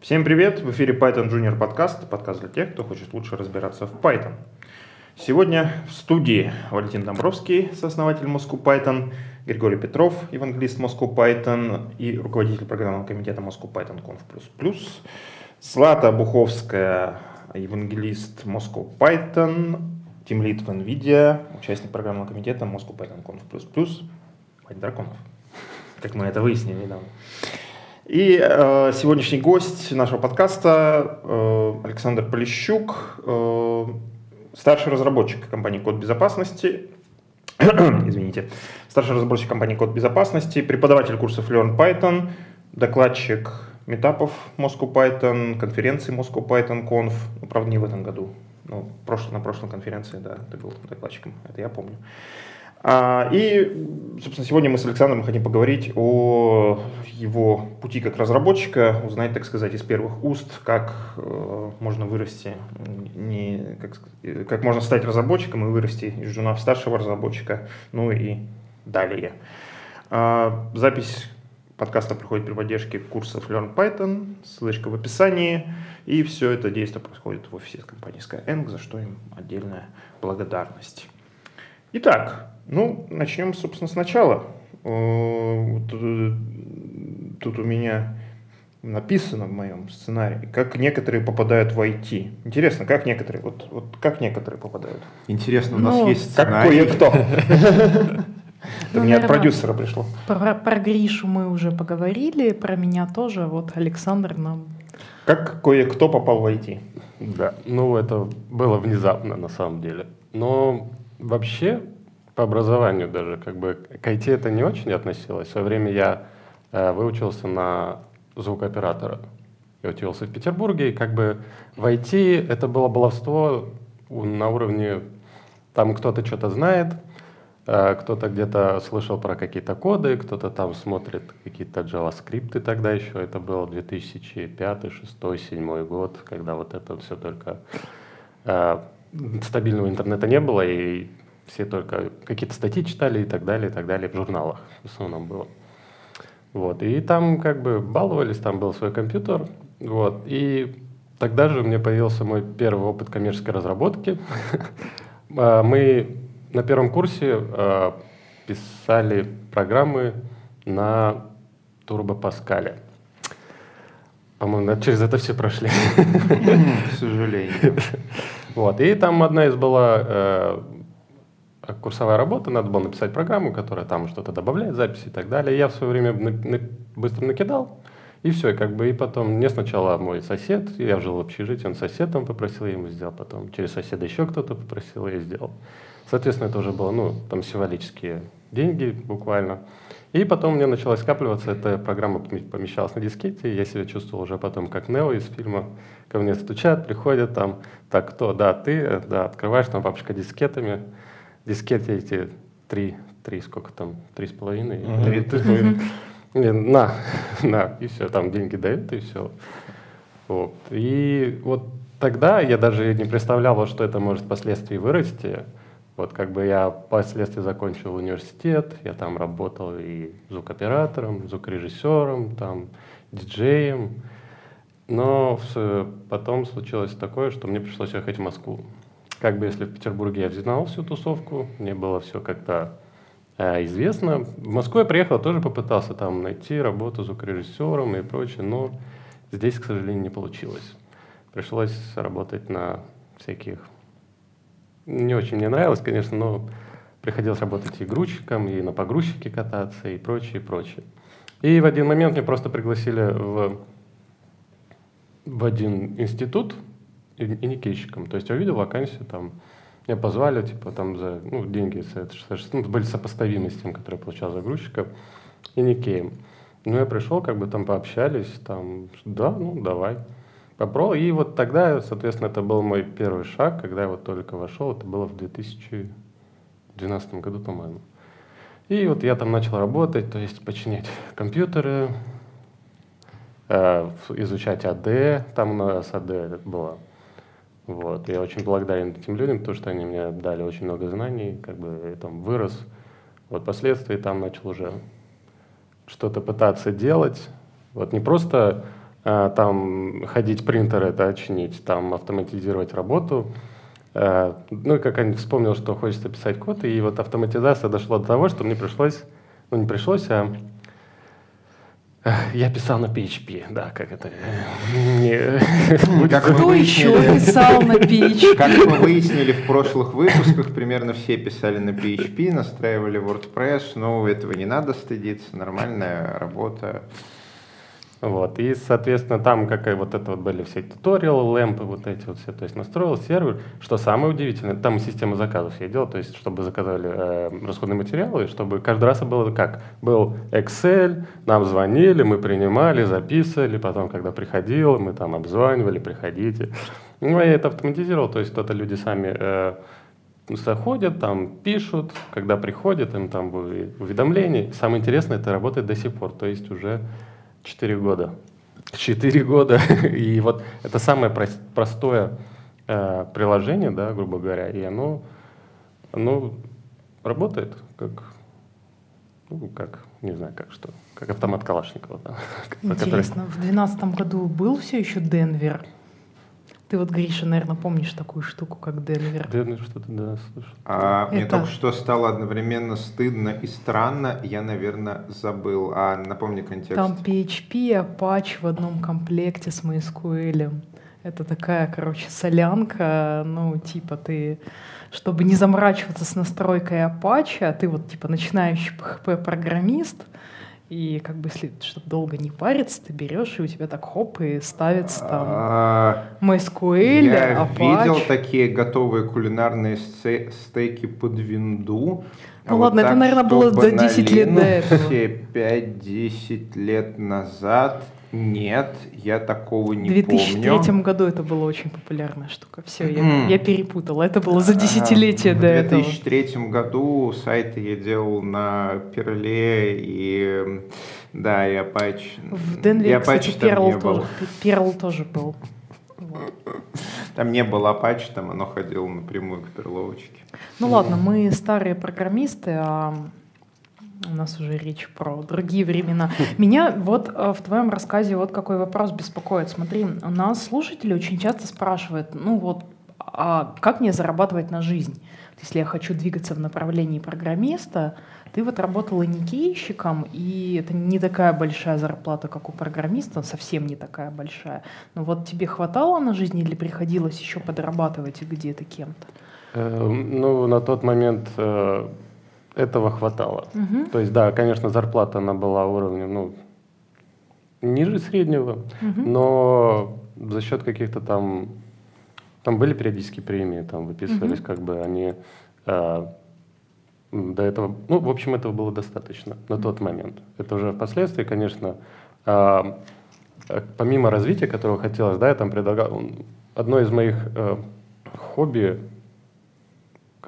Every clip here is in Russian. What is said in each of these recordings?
Всем привет! В эфире Python Junior подкаст, подкаст для тех, кто хочет лучше разбираться в Python. Сегодня в студии Валентин Домбровский, сооснователь Moscow Python, Григорий Петров, евангелист Moscow Python и руководитель программного комитета Moscow Python Conf++, Злата Буховская, евангелист Moscow Python, тимлит в NVIDIA, участник программного комитета Moscow Python Conf++, Мать драконов, как мы это выяснили недавно. И э, сегодняшний гость нашего подкаста э, Александр Полищук, э, старший разработчик компании Код Безопасности, извините, старший разработчик компании Код Безопасности, преподаватель курсов Learn Python, докладчик метапов Moscow Python, конференции Moscow Python Conf, ну, правда, не в этом году, ну, прошлый, на прошлой конференции, да, ты был докладчиком, это я помню. И, собственно, сегодня мы с Александром хотим поговорить о его пути как разработчика, узнать, так сказать, из первых уст, как э, можно вырасти, не, как, как можно стать разработчиком и вырасти из жена в старшего разработчика, ну и далее. А, запись подкаста проходит при поддержке курсов Learn Python, ссылочка в описании, и все это действие происходит в офисе компании Skyeng, за что им отдельная благодарность. Итак, ну, начнем, собственно, сначала. Э, э, тут у меня написано в моем сценарии, как некоторые попадают в IT. Интересно, как некоторые, вот, вот как некоторые попадают? Интересно, у нас ну, есть сценарий. Как кое-кто. Это мне от продюсера пришло. Про, про Гришу мы уже поговорили, про меня тоже. Вот Александр нам... Как кое-кто попал в IT? Да, ну это было внезапно на самом деле. Но вообще по образованию даже, как бы к IT это не очень относилось. В свое время я э, выучился на звукооператора. Я учился в Петербурге, и как бы в IT это было баловство на уровне, там кто-то что-то знает, э, кто-то где-то слышал про какие-то коды, кто-то там смотрит какие-то JavaScript тогда еще, это было 2005, 2006, 2007 год, когда вот это все только э, стабильного интернета не было, и все только какие-то статьи читали и так далее, и так далее, в журналах в основном было. Вот, и там как бы баловались, там был свой компьютер, вот, и тогда же у меня появился мой первый опыт коммерческой разработки. А, мы на первом курсе а, писали программы на Turbo Pascal. По-моему, через это все прошли. К сожалению. Вот. И там одна из была э, курсовая работа, надо было написать программу, которая там что-то добавляет, записи и так далее. Я в свое время на, на, быстро накидал, и все, как бы, и потом мне сначала мой сосед, я жил в общежитии, он соседом попросил, я ему сделал, потом через соседа еще кто-то попросил, я сделал. Соответственно, это уже было, ну, там символические деньги буквально. И потом мне начала скапливаться, эта программа помещалась на дискете, я себя чувствовал уже потом как Нео из фильма, ко мне стучат, приходят там, так, кто, да, ты, да, открываешь, там папочка дискетами, дискеты эти три, три сколько там, три с половиной? Три, три с половиной. На, на, и все, там деньги дают, и все. Вот. И вот тогда я даже не представлял, что это может впоследствии вырасти. Вот как бы я впоследствии закончил университет, я там работал и звукоператором, звукорежиссером, там, диджеем. Но потом случилось такое, что мне пришлось ехать в Москву. Как бы если в Петербурге я знал всю тусовку, мне было все как-то э, известно. В Москву я приехал, тоже попытался там найти работу звукорежиссером и прочее, но здесь, к сожалению, не получилось. Пришлось работать на всяких... Не очень мне нравилось, конечно, но приходилось работать и грузчиком, и на погрузчике кататься, и прочее, и прочее. И в один момент меня просто пригласили в, в один институт, и, и никейщиком. То есть я увидел вакансию, там, меня позвали, типа, там, за, ну, деньги ну, были сопоставимы с тем, которые я получал за грузчика, и никеем. Ну, я пришел, как бы там пообщались, там, да, ну, давай. Попробовал, и вот тогда, соответственно, это был мой первый шаг, когда я вот только вошел, это было в 2012 году, по-моему. И вот я там начал работать, то есть починять компьютеры, э, изучать АД, там у нас АД было вот. Я очень благодарен этим людям, потому что они мне дали очень много знаний, как бы я там вырос. Вот впоследствии там начал уже что-то пытаться делать. Вот не просто э, там ходить принтер это чинить, там автоматизировать работу. Э, ну и как они вспомнил, что хочется писать код, и вот автоматизация дошла до того, что мне пришлось, ну не пришлось, а я писал на PHP, да, как это... Как Кто еще писал на PHP? Как мы выяснили в прошлых выпусках, примерно все писали на PHP, настраивали WordPress, но этого не надо стыдиться, нормальная работа. Вот, и, соответственно, там как вот это вот были все туториалы, лэмпы, вот эти вот все, то есть настроил сервер. Что самое удивительное, там система заказов я делал, то есть чтобы заказывали э, расходные материалы, чтобы каждый раз было как? Был Excel, нам звонили, мы принимали, записывали, потом, когда приходило, мы там обзванивали, приходите. Ну, я это автоматизировал, то есть кто-то люди сами э, заходят, там пишут, когда приходят, им там уведомления. Самое интересное, это работает до сих пор, то есть уже Четыре года. Четыре года. И вот это самое простое э, приложение, да, грубо говоря, и оно, оно работает как, ну, как, не знаю, как что, как автомат Калашникова. Да, Интересно, который... в двенадцатом году был все еще Денвер? Ты вот, Гриша, наверное, помнишь такую штуку, как Денвер. Денвер что-то, да, слышал. А, Это... Мне только что стало одновременно стыдно и странно. Я, наверное, забыл. А напомни контекст. Там PHP и Apache в одном комплекте с MySQL. Это такая, короче, солянка, ну, типа ты, чтобы не заморачиваться с настройкой Apache, а ты вот, типа, начинающий PHP-программист, и как бы, если чтобы долго не париться, ты берешь, и у тебя так хоп, и ставится там а, MySQL, Я видел такие готовые кулинарные стейки под винду. Ну а ладно, вот это, наверное, было за 10 лет до этого. 5-10 лет назад нет, я такого не помню. В 2003 помню. году это была очень популярная штука. Все, я, я перепутала. Это было за десятилетие до этого. В 2003 году сайты я делал на Перле и да, и Apache. В Денвере, кстати, Perl тоже, Perl тоже был. Там не было Apache, там оно ходило напрямую к перловочке. Ну ладно, мы старые программисты, а у нас уже речь про другие времена. Меня вот э, в твоем рассказе вот какой вопрос беспокоит. Смотри, у нас слушатели очень часто спрашивают, ну вот, а как мне зарабатывать на жизнь? Если я хочу двигаться в направлении программиста, ты вот работала никейщиком, и это не такая большая зарплата, как у программиста, совсем не такая большая. Но вот тебе хватало на жизнь или приходилось еще подрабатывать где-то кем-то? Эм, ну, на тот момент э, этого хватало. Угу. То есть, да, конечно, зарплата она была уровнем, ну, ниже среднего, угу. но за счет каких-то там, там были периодические премии, там выписывались, угу. как бы они э, до этого, ну, в общем, этого было достаточно на тот момент. Это уже впоследствии, конечно, э, помимо развития, которого хотелось, да, я там предлагал, одно из моих э, хобби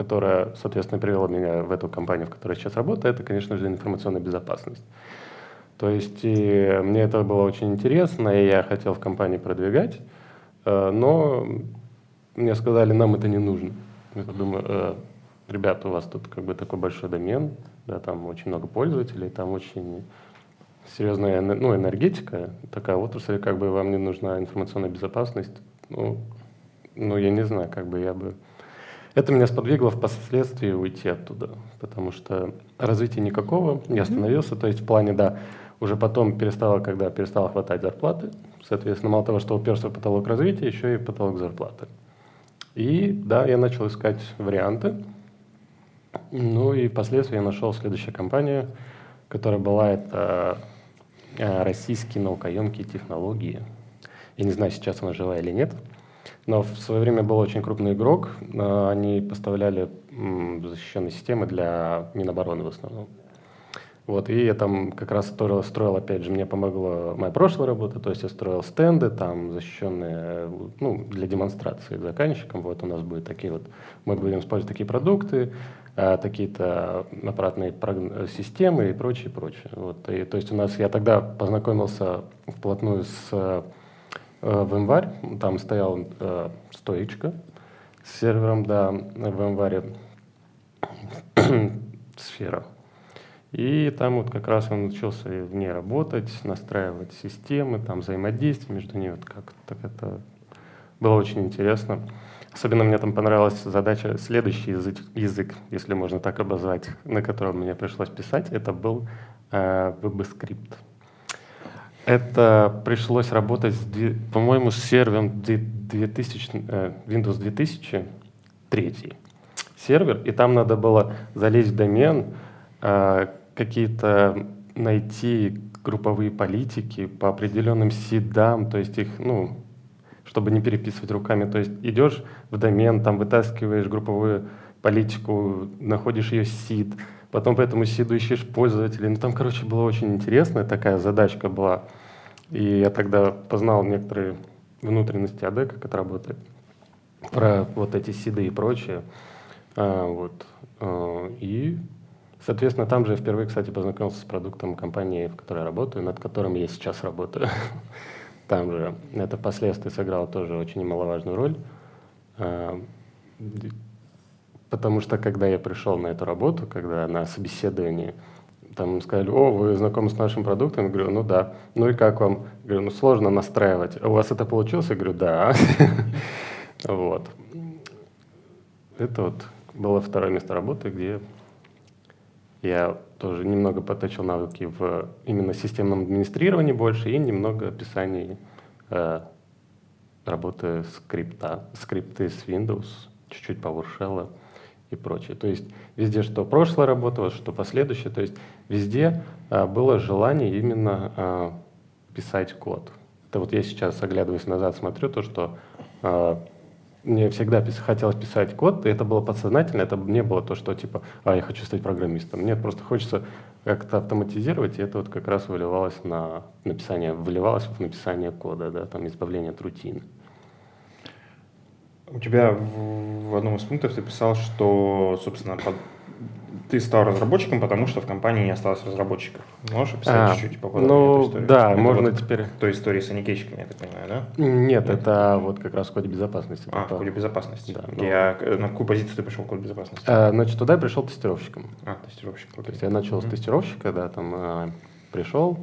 которая, соответственно, привела меня в эту компанию, в которой я сейчас работаю, это, конечно же, информационная безопасность. То есть и мне это было очень интересно, и я хотел в компании продвигать, э, но мне сказали, нам это не нужно. Я думаю, э, ребята, у вас тут как бы такой большой домен, да, там очень много пользователей, там очень серьезная ну, энергетика, такая отрасль, как бы вам не нужна информационная безопасность. Ну, ну, я не знаю, как бы я бы это меня сподвигло впоследствии уйти оттуда, потому что развития никакого, не остановился. То есть в плане, да, уже потом перестало, когда перестало хватать зарплаты, соответственно, мало того, что уперся в потолок развития, еще и потолок зарплаты. И да, я начал искать варианты. Ну и впоследствии я нашел следующую компанию, которая была это э, российские наукоемкие технологии. Я не знаю, сейчас она жива или нет. Но в свое время был очень крупный игрок. Э, они поставляли защищенные системы для Минобороны в основном. Вот, и я там как раз строил, строил, опять же, мне помогла моя прошлая работа, то есть я строил стенды, там защищенные, ну, для демонстрации заказчикам, вот у нас будут такие вот, мы будем использовать такие продукты, э, такие-то аппаратные системы и прочее, прочее. Вот, и, то есть у нас, я тогда познакомился вплотную с в январь, там стоял э, стоечка с сервером, да, в январе сфера. И там вот как раз он учился в ней работать, настраивать системы, там взаимодействие между ними. Вот как так это было очень интересно. Особенно мне там понравилась задача, следующий язык, язык, если можно так обозвать, на котором мне пришлось писать, это был э, VBScript. Это пришлось работать, по-моему, с сервером 2000, э, Windows 2003 сервер, и там надо было залезть в домен, э, какие-то найти групповые политики по определенным сидам, то есть их, ну, чтобы не переписывать руками. То есть идешь в домен, там вытаскиваешь групповую политику, находишь ее сид, потом по этому сиду ищешь пользователей. Ну, там, короче, была очень интересная такая задачка была. И я тогда познал некоторые внутренности АД, как это работает, про вот эти сиды и прочее. А, вот. А, и, соответственно, там же я впервые, кстати, познакомился с продуктом компании, в которой я работаю, над которым я сейчас работаю. Там же это впоследствии сыграло тоже очень немаловажную роль. Потому что когда я пришел на эту работу, когда на собеседовании, там сказали, о, вы знакомы с нашим продуктом? Я говорю, ну да. Ну и как вам? Я говорю, ну сложно настраивать. У вас это получилось? Я говорю, да. Вот. Это вот было второе место работы, где я тоже немного поточил навыки в именно системном администрировании больше и немного описаний э, работы скрипта, скрипты с Windows, чуть-чуть PowerShell и прочее. То есть везде, что прошлое работало, что последующее, то есть везде э, было желание именно э, писать код. Это вот я сейчас, оглядываясь назад, смотрю то, что э, мне всегда пис хотелось писать код, и это было подсознательно, это не было то, что типа, а, я хочу стать программистом. Нет, просто хочется как-то автоматизировать, и это вот как раз выливалось на написание, выливалось в написание кода, да, там избавление от рутины. У тебя в, в одном из пунктов ты писал, что, собственно, под, ты стал разработчиком, потому что в компании не осталось разработчиков. Можешь описать а, чуть-чуть поподробнее ну, эту историю? Да, это можно вот теперь... Той истории с аникейщиками, я так понимаю, да? Нет, Нет, это вот как раз в коде безопасности. А, в коде безопасности. Да, ну... я, на какую позицию ты пришел в код безопасности? А, значит, туда я пришел тестировщиком. А, тестировщик. То есть я начал mm-hmm. с тестировщика, да, там а, пришел.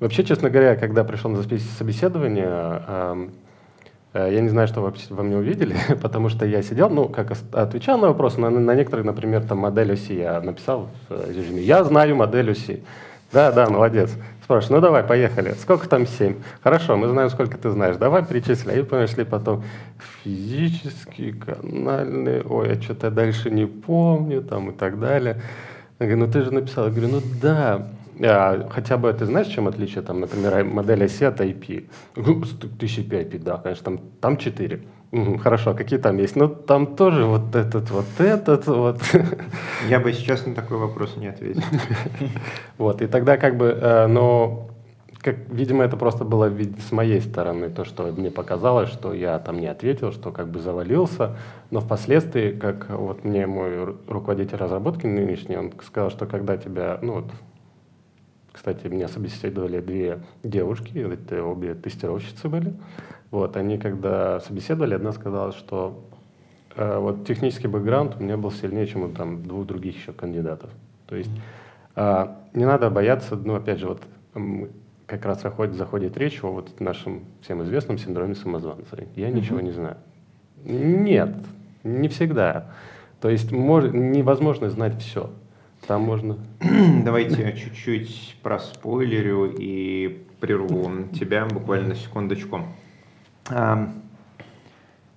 Вообще, честно говоря, когда пришел на собеседование, а, я не знаю, что вы во мне увидели, потому что я сидел, ну, как отвечал на вопросы, на, на некоторые, например, там модель оси я написал в э, режиме «Я знаю модель оси». Да, да, молодец. Спрашиваю, ну давай, поехали. Сколько там 7? Хорошо, мы знаем, сколько ты знаешь. Давай перечисляй. И пошли потом физические, канальные, ой, я что-то дальше не помню, там и так далее. Я говорю, ну ты же написал. Я говорю, ну да, хотя бы ты знаешь, чем отличие, там, например, модель оси от IP? TCP IP, да, конечно, там, там 4. Угу, хорошо, а какие там есть? Ну, там тоже вот этот, вот этот, вот. Я бы сейчас на такой вопрос не ответил. Вот, и тогда как бы, э, но, как, видимо, это просто было с моей стороны, то, что мне показалось, что я там не ответил, что как бы завалился, но впоследствии, как вот мне мой руководитель разработки нынешний, он сказал, что когда тебя, ну вот, кстати, меня собеседовали две девушки, это обе тестировщицы были. Вот, они когда собеседовали, одна сказала, что э, вот технический бэкграунд у меня был сильнее, чем у там, двух других еще кандидатов. То есть э, не надо бояться, ну, опять же, вот как раз заходит, заходит речь о вот нашем всем известном синдроме самозванца. Я mm-hmm. ничего не знаю. Нет, не всегда. То есть мож, невозможно знать все. Там можно. Давайте чуть-чуть проспойлерю и прерву тебя буквально секундочку. А,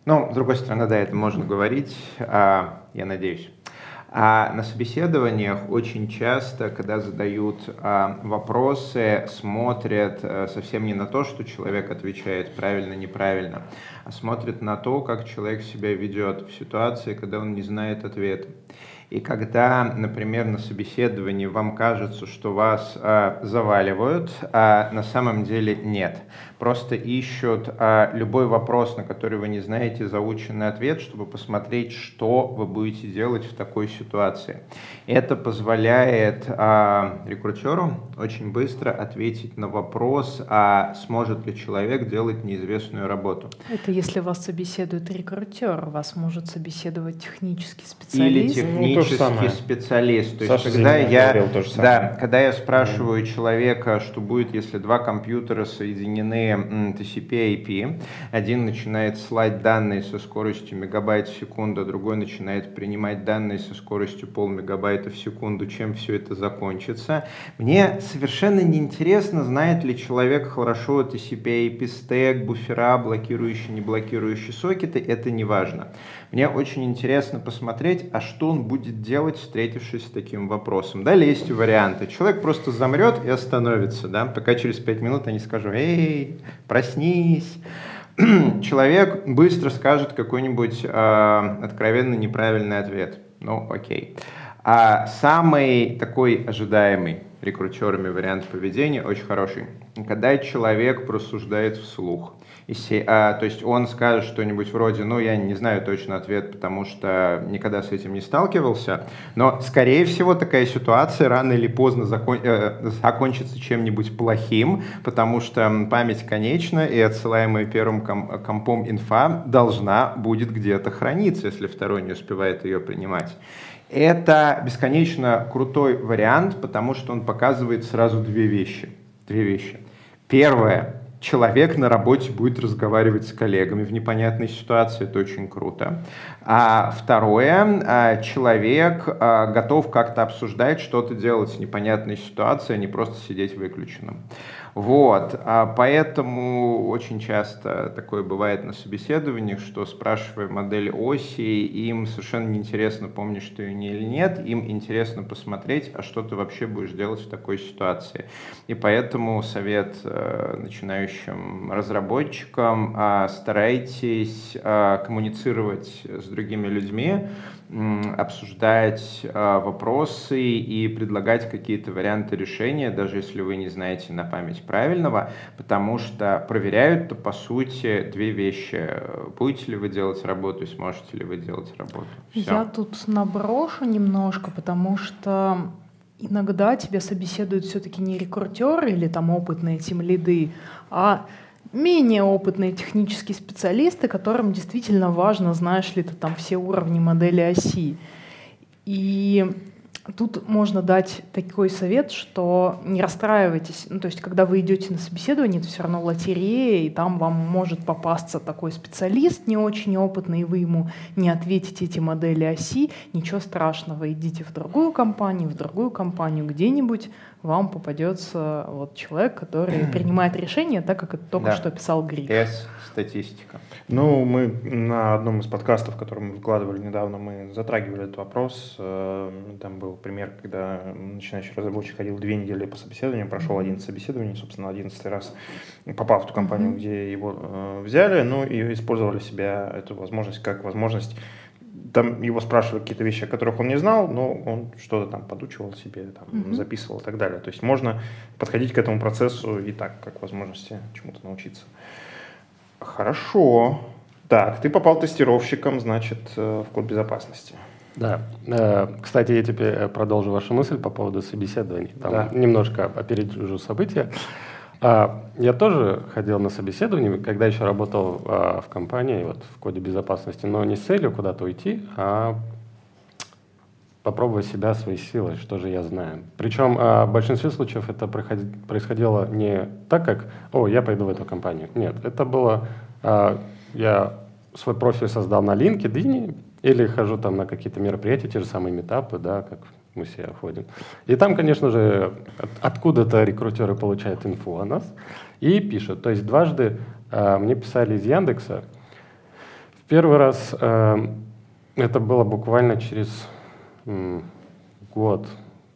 ну, с другой стороны, да, это можно говорить, а, я надеюсь. А на собеседованиях очень часто, когда задают а, вопросы, смотрят а, совсем не на то, что человек отвечает правильно, неправильно, а смотрят на то, как человек себя ведет в ситуации, когда он не знает ответа. И когда, например, на собеседовании вам кажется, что вас а, заваливают, а на самом деле нет. Просто ищут а, любой вопрос, на который вы не знаете заученный ответ, чтобы посмотреть, что вы будете делать в такой ситуации. Это позволяет а, рекрутеру очень быстро ответить на вопрос, а сможет ли человек делать неизвестную работу. Это если вас собеседует рекрутер, вас может собеседовать технический специалист. Или технический технический самое. специалист. То Саша есть, когда я, говорил то же самое. да, когда я спрашиваю человека, что будет, если два компьютера соединены TCP/IP, один начинает слать данные со скоростью мегабайт в секунду, а другой начинает принимать данные со скоростью полмегабайта в секунду, чем все это закончится. Мне совершенно неинтересно, знает ли человек хорошо TCP/IP стек, буфера, блокирующие, не блокирующие сокеты, это не важно. Мне очень интересно посмотреть, а что он будет делать, встретившись с таким вопросом. Далее есть варианты. Человек просто замрет и остановится, да, пока через пять минут я не скажу, эй, проснись. Человек быстро скажет какой-нибудь э, откровенно неправильный ответ. Ну, окей. А самый такой ожидаемый рекрутерами вариант поведения очень хороший. Когда человек просуждает вслух. А, то есть он скажет что-нибудь вроде, ну, я не знаю точно ответ, потому что никогда с этим не сталкивался, но, скорее всего, такая ситуация рано или поздно закон- э, закончится чем-нибудь плохим, потому что память конечна, и отсылаемая первым ком- компом инфа должна будет где-то храниться, если второй не успевает ее принимать. Это бесконечно крутой вариант, потому что он показывает сразу две вещи. Две вещи. Первое. Человек на работе будет разговаривать с коллегами в непонятной ситуации, это очень круто. А второе, а, человек а, готов как-то обсуждать, что-то делать с непонятной ситуацией, а не просто сидеть выключенным. Вот, а поэтому очень часто такое бывает на собеседованиях, что спрашивая модель оси, им совершенно неинтересно, помнишь ты ее или нет, им интересно посмотреть, а что ты вообще будешь делать в такой ситуации. И поэтому совет э, начинающим разработчикам, а, старайтесь а, коммуницировать с другими людьми, обсуждать а, вопросы и предлагать какие-то варианты решения, даже если вы не знаете на память правильного, потому что проверяют-то по сути две вещи. Будете ли вы делать работу и сможете ли вы делать работу. Всё. Я тут наброшу немножко, потому что иногда тебя собеседуют все-таки не рекрутеры или там опытные тем лиды, а менее опытные технические специалисты, которым действительно важно, знаешь ли ты там все уровни модели оси. И тут можно дать такой совет, что не расстраивайтесь. Ну, то есть, когда вы идете на собеседование, это все равно лотерея, и там вам может попасться такой специалист не очень опытный, и вы ему не ответите эти модели оси. Ничего страшного, идите в другую компанию, в другую компанию где-нибудь, вам попадется вот человек, который принимает решение так, как это только Да. что писал Грик. С статистика. Ну, мы на одном из подкастов, который мы выкладывали недавно, мы затрагивали этот вопрос. Э, Там был пример, когда начинающий разработчик ходил две недели по собеседованию, прошел 11 собеседований, собственно, 11 раз попал в ту компанию, Мгм. где его э, взяли, ну и использовали себя эту возможность как возможность там его спрашивали какие-то вещи, о которых он не знал, но он что-то там подучивал себе, там, Мгм. записывал и так далее. То есть можно подходить к этому процессу и так, как возможности чему-то научиться. Хорошо. Так, ты попал тестировщиком, значит, э, в код безопасности. Да. Э, Кстати, я теперь э, продолжу вашу мысль по поводу собеседований. Там Да. немножко опережу события. А, Я тоже ходил на собеседование, когда еще работал а, в компании, вот в коде безопасности, но не с целью куда-то уйти, а попробовать себя, свои силы, что же я знаю. Причем а, в большинстве случаев это происходило не так, как «О, я пойду в эту компанию». Нет, это было а, я свой профиль создал на LinkedIn или хожу там на какие-то мероприятия, те же самые метапы, да, как мы все ходим. И там, конечно же, от- откуда-то рекрутеры получают инфу о нас и пишут. То есть дважды а, мне писали из Яндекса. В первый раз а, это было буквально через год,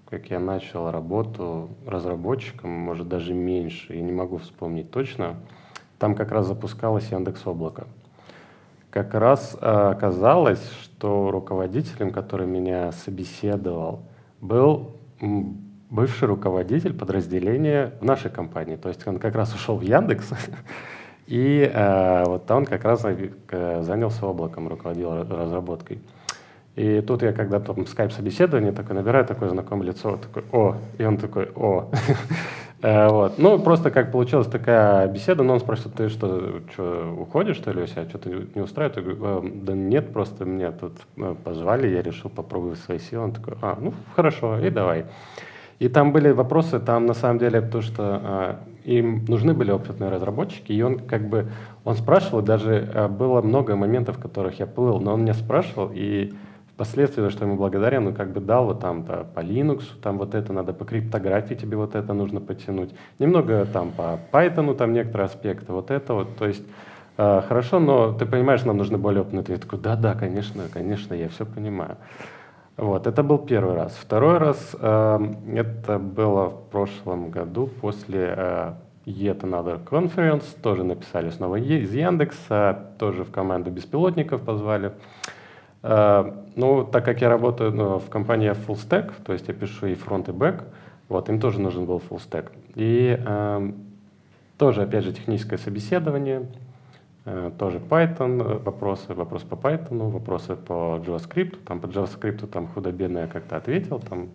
как я начал работу разработчиком, может даже меньше, я не могу вспомнить точно. Там как раз запускалось Яндекс Облако. Как раз а, оказалось, что руководителем, который меня собеседовал, был бывший руководитель подразделения в нашей компании. То есть он как раз ушел в Яндекс, и э, вот он как раз э, занялся облаком, руководил ра- разработкой. И тут я когда там скайп собеседование такой набираю такое знакомое лицо, такой, о, и он такой, о. Э, вот. Ну, просто как получилась такая беседа, но он спрашивает, ты что, что уходишь, что ли, у себя, что-то не устраивает? Я говорю, «Э, да нет, просто меня тут э, позвали, я решил попробовать свои силы. Он такой, а, ну, хорошо, и давай. И там были вопросы, там на самом деле то, что а, им нужны были опытные разработчики, и он как бы, он спрашивал, даже а, было много моментов, в которых я плыл, но он меня спрашивал, и впоследствии, за что ему благодарен, ну как бы дал вот там -то по Linux, там вот это надо, по криптографии тебе вот это нужно потянуть, немного там по Python, там некоторые аспекты, вот это вот, то есть э, хорошо, но ты понимаешь, нам нужны более опытные. Я такой, да-да, конечно, конечно, я все понимаю. Вот, это был первый раз. Второй раз э, это было в прошлом году после э, Yet Another Conference. Тоже написали снова из Яндекса, тоже в команду беспилотников позвали. Ну, так как я работаю ну, в компании Full Stack, то есть я пишу и фронт, и бэк, вот, им тоже нужен был Full Stack. И э, тоже, опять же, техническое собеседование, Э, тоже Python, э, вопросы, вопросы по Python, вопросы по JavaScript. Там по JavaScript там худо-бедно я как-то ответил, там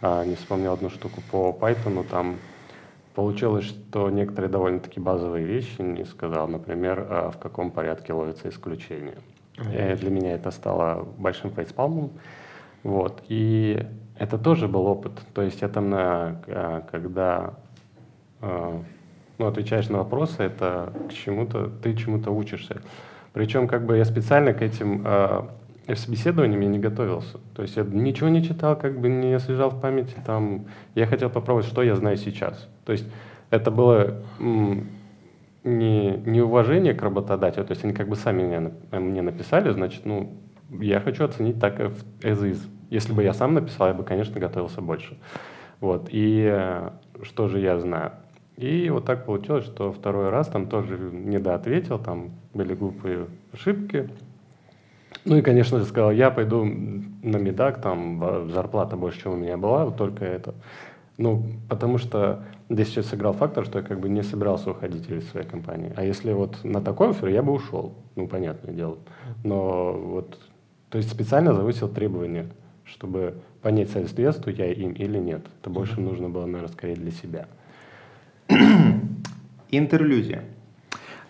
а, не вспомнил одну штуку по Python, там получилось, что некоторые довольно-таки базовые вещи не сказал, например, а, в каком порядке ловится исключение. И для меня это стало большим фейспалмом. Вот. И это тоже был опыт. То есть там, на, а, когда ну, отвечаешь на вопросы, это к чему-то, ты чему-то учишься. Причем как бы я специально к этим э, собеседованиям я не готовился. То есть я ничего не читал, как бы не освежал в памяти. Там, я хотел попробовать, что я знаю сейчас. То есть это было м, не, не уважение к работодателю, то есть они как бы сами мне, мне написали, значит, ну, я хочу оценить так as is. Если бы я сам написал, я бы, конечно, готовился больше. Вот. И э, что же я знаю? И вот так получилось, что второй раз там тоже недоответил, там были глупые ошибки. Ну и, конечно же, сказал, я пойду на медак, там зарплата больше, чем у меня была, вот только это. Ну, потому что здесь сейчас сыграл фактор, что я как бы не собирался уходить из своей компании. А если вот на такой офер, я бы ушел, ну, понятное дело. Но вот, то есть специально завысил требования, чтобы понять, соответствую я им или нет. Это больше нужно было, наверное, скорее для себя. Интерлюзия.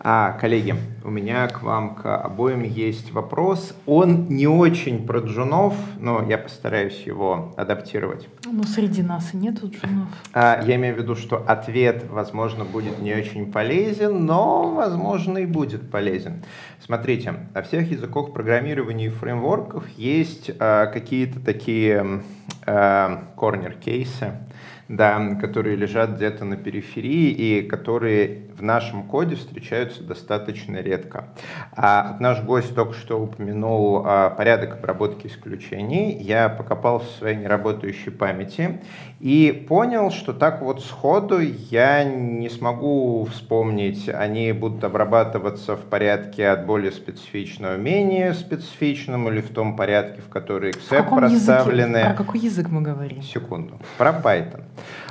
А, коллеги, у меня к вам, к обоим есть вопрос. Он не очень про джунов, но я постараюсь его адаптировать. Ну, среди нас и нету джунов. А, я имею в виду, что ответ, возможно, будет не очень полезен, но, возможно, и будет полезен. Смотрите, о всех языках программирования и фреймворков есть а, какие-то такие а, корнер-кейсы, да, которые лежат где-то на периферии и которые в нашем коде встречаются достаточно редко. А наш гость только что упомянул а, порядок обработки исключений. Я покопался в своей неработающей памяти и понял, что так вот сходу я не смогу вспомнить, они будут обрабатываться в порядке от более специфичного менее специфичному или в том порядке, в который в проставлены. Языке? Про какой язык мы говорим? Секунду. Про Python.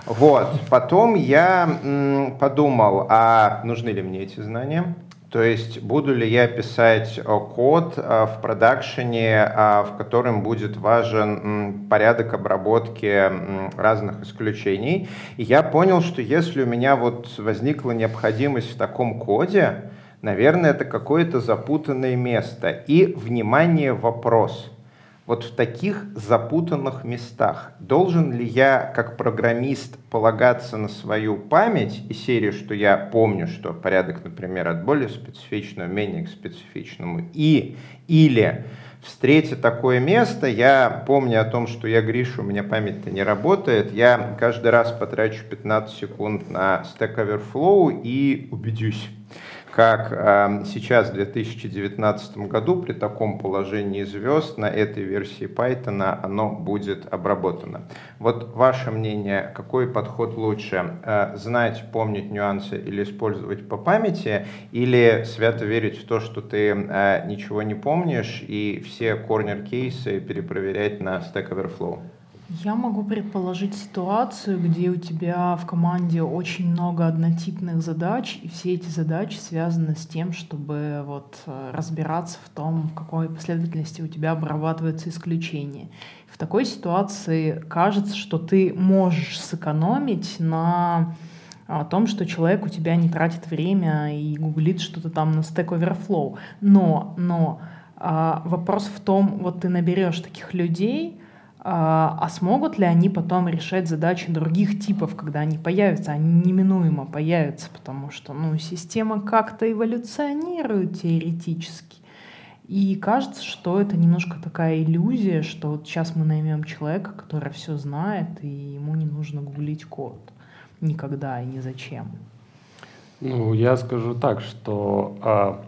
Вот. Потом я подумал, а нужны ли мне эти знания? То есть буду ли я писать э, код э, в продакшене, э, в котором будет важен порядок обработки разных исключений. И я понял, что если у меня вот возникла необходимость в таком коде, наверное, это какое-то запутанное место. И, внимание, вопрос – вот в таких запутанных местах. Должен ли я как программист полагаться на свою память и серию, что я помню, что порядок, например, от более специфичного, менее к специфичному, и или встретя такое место, я помню о том, что я Гриша, у меня память-то не работает, я каждый раз потрачу 15 секунд на Stack Overflow и убедюсь, как э, сейчас в 2019 году при таком положении звезд на этой версии Python оно будет обработано. Вот ваше мнение, какой подход лучше? Э, знать, помнить нюансы или использовать по памяти, или свято верить в то, что ты э, ничего не помнишь и все корнер-кейсы перепроверять на Stack Overflow? Я могу предположить ситуацию, где у тебя в команде очень много однотипных задач, и все эти задачи связаны с тем, чтобы вот э, разбираться в том, в какой последовательности у тебя обрабатывается исключение. В такой ситуации кажется, что ты можешь сэкономить на о том, что человек у тебя не тратит время и гуглит что-то там на Stack Overflow. Но, но а, вопрос в том, вот ты наберешь таких людей, а, а смогут ли они потом решать задачи других типов, когда они появятся? Они неминуемо появятся, потому что ну, система как-то эволюционирует теоретически. И кажется, что это немножко такая иллюзия, что вот сейчас мы наймем человека, который все знает, и ему не нужно гуглить код никогда и ни зачем. Ну, я скажу так, что а,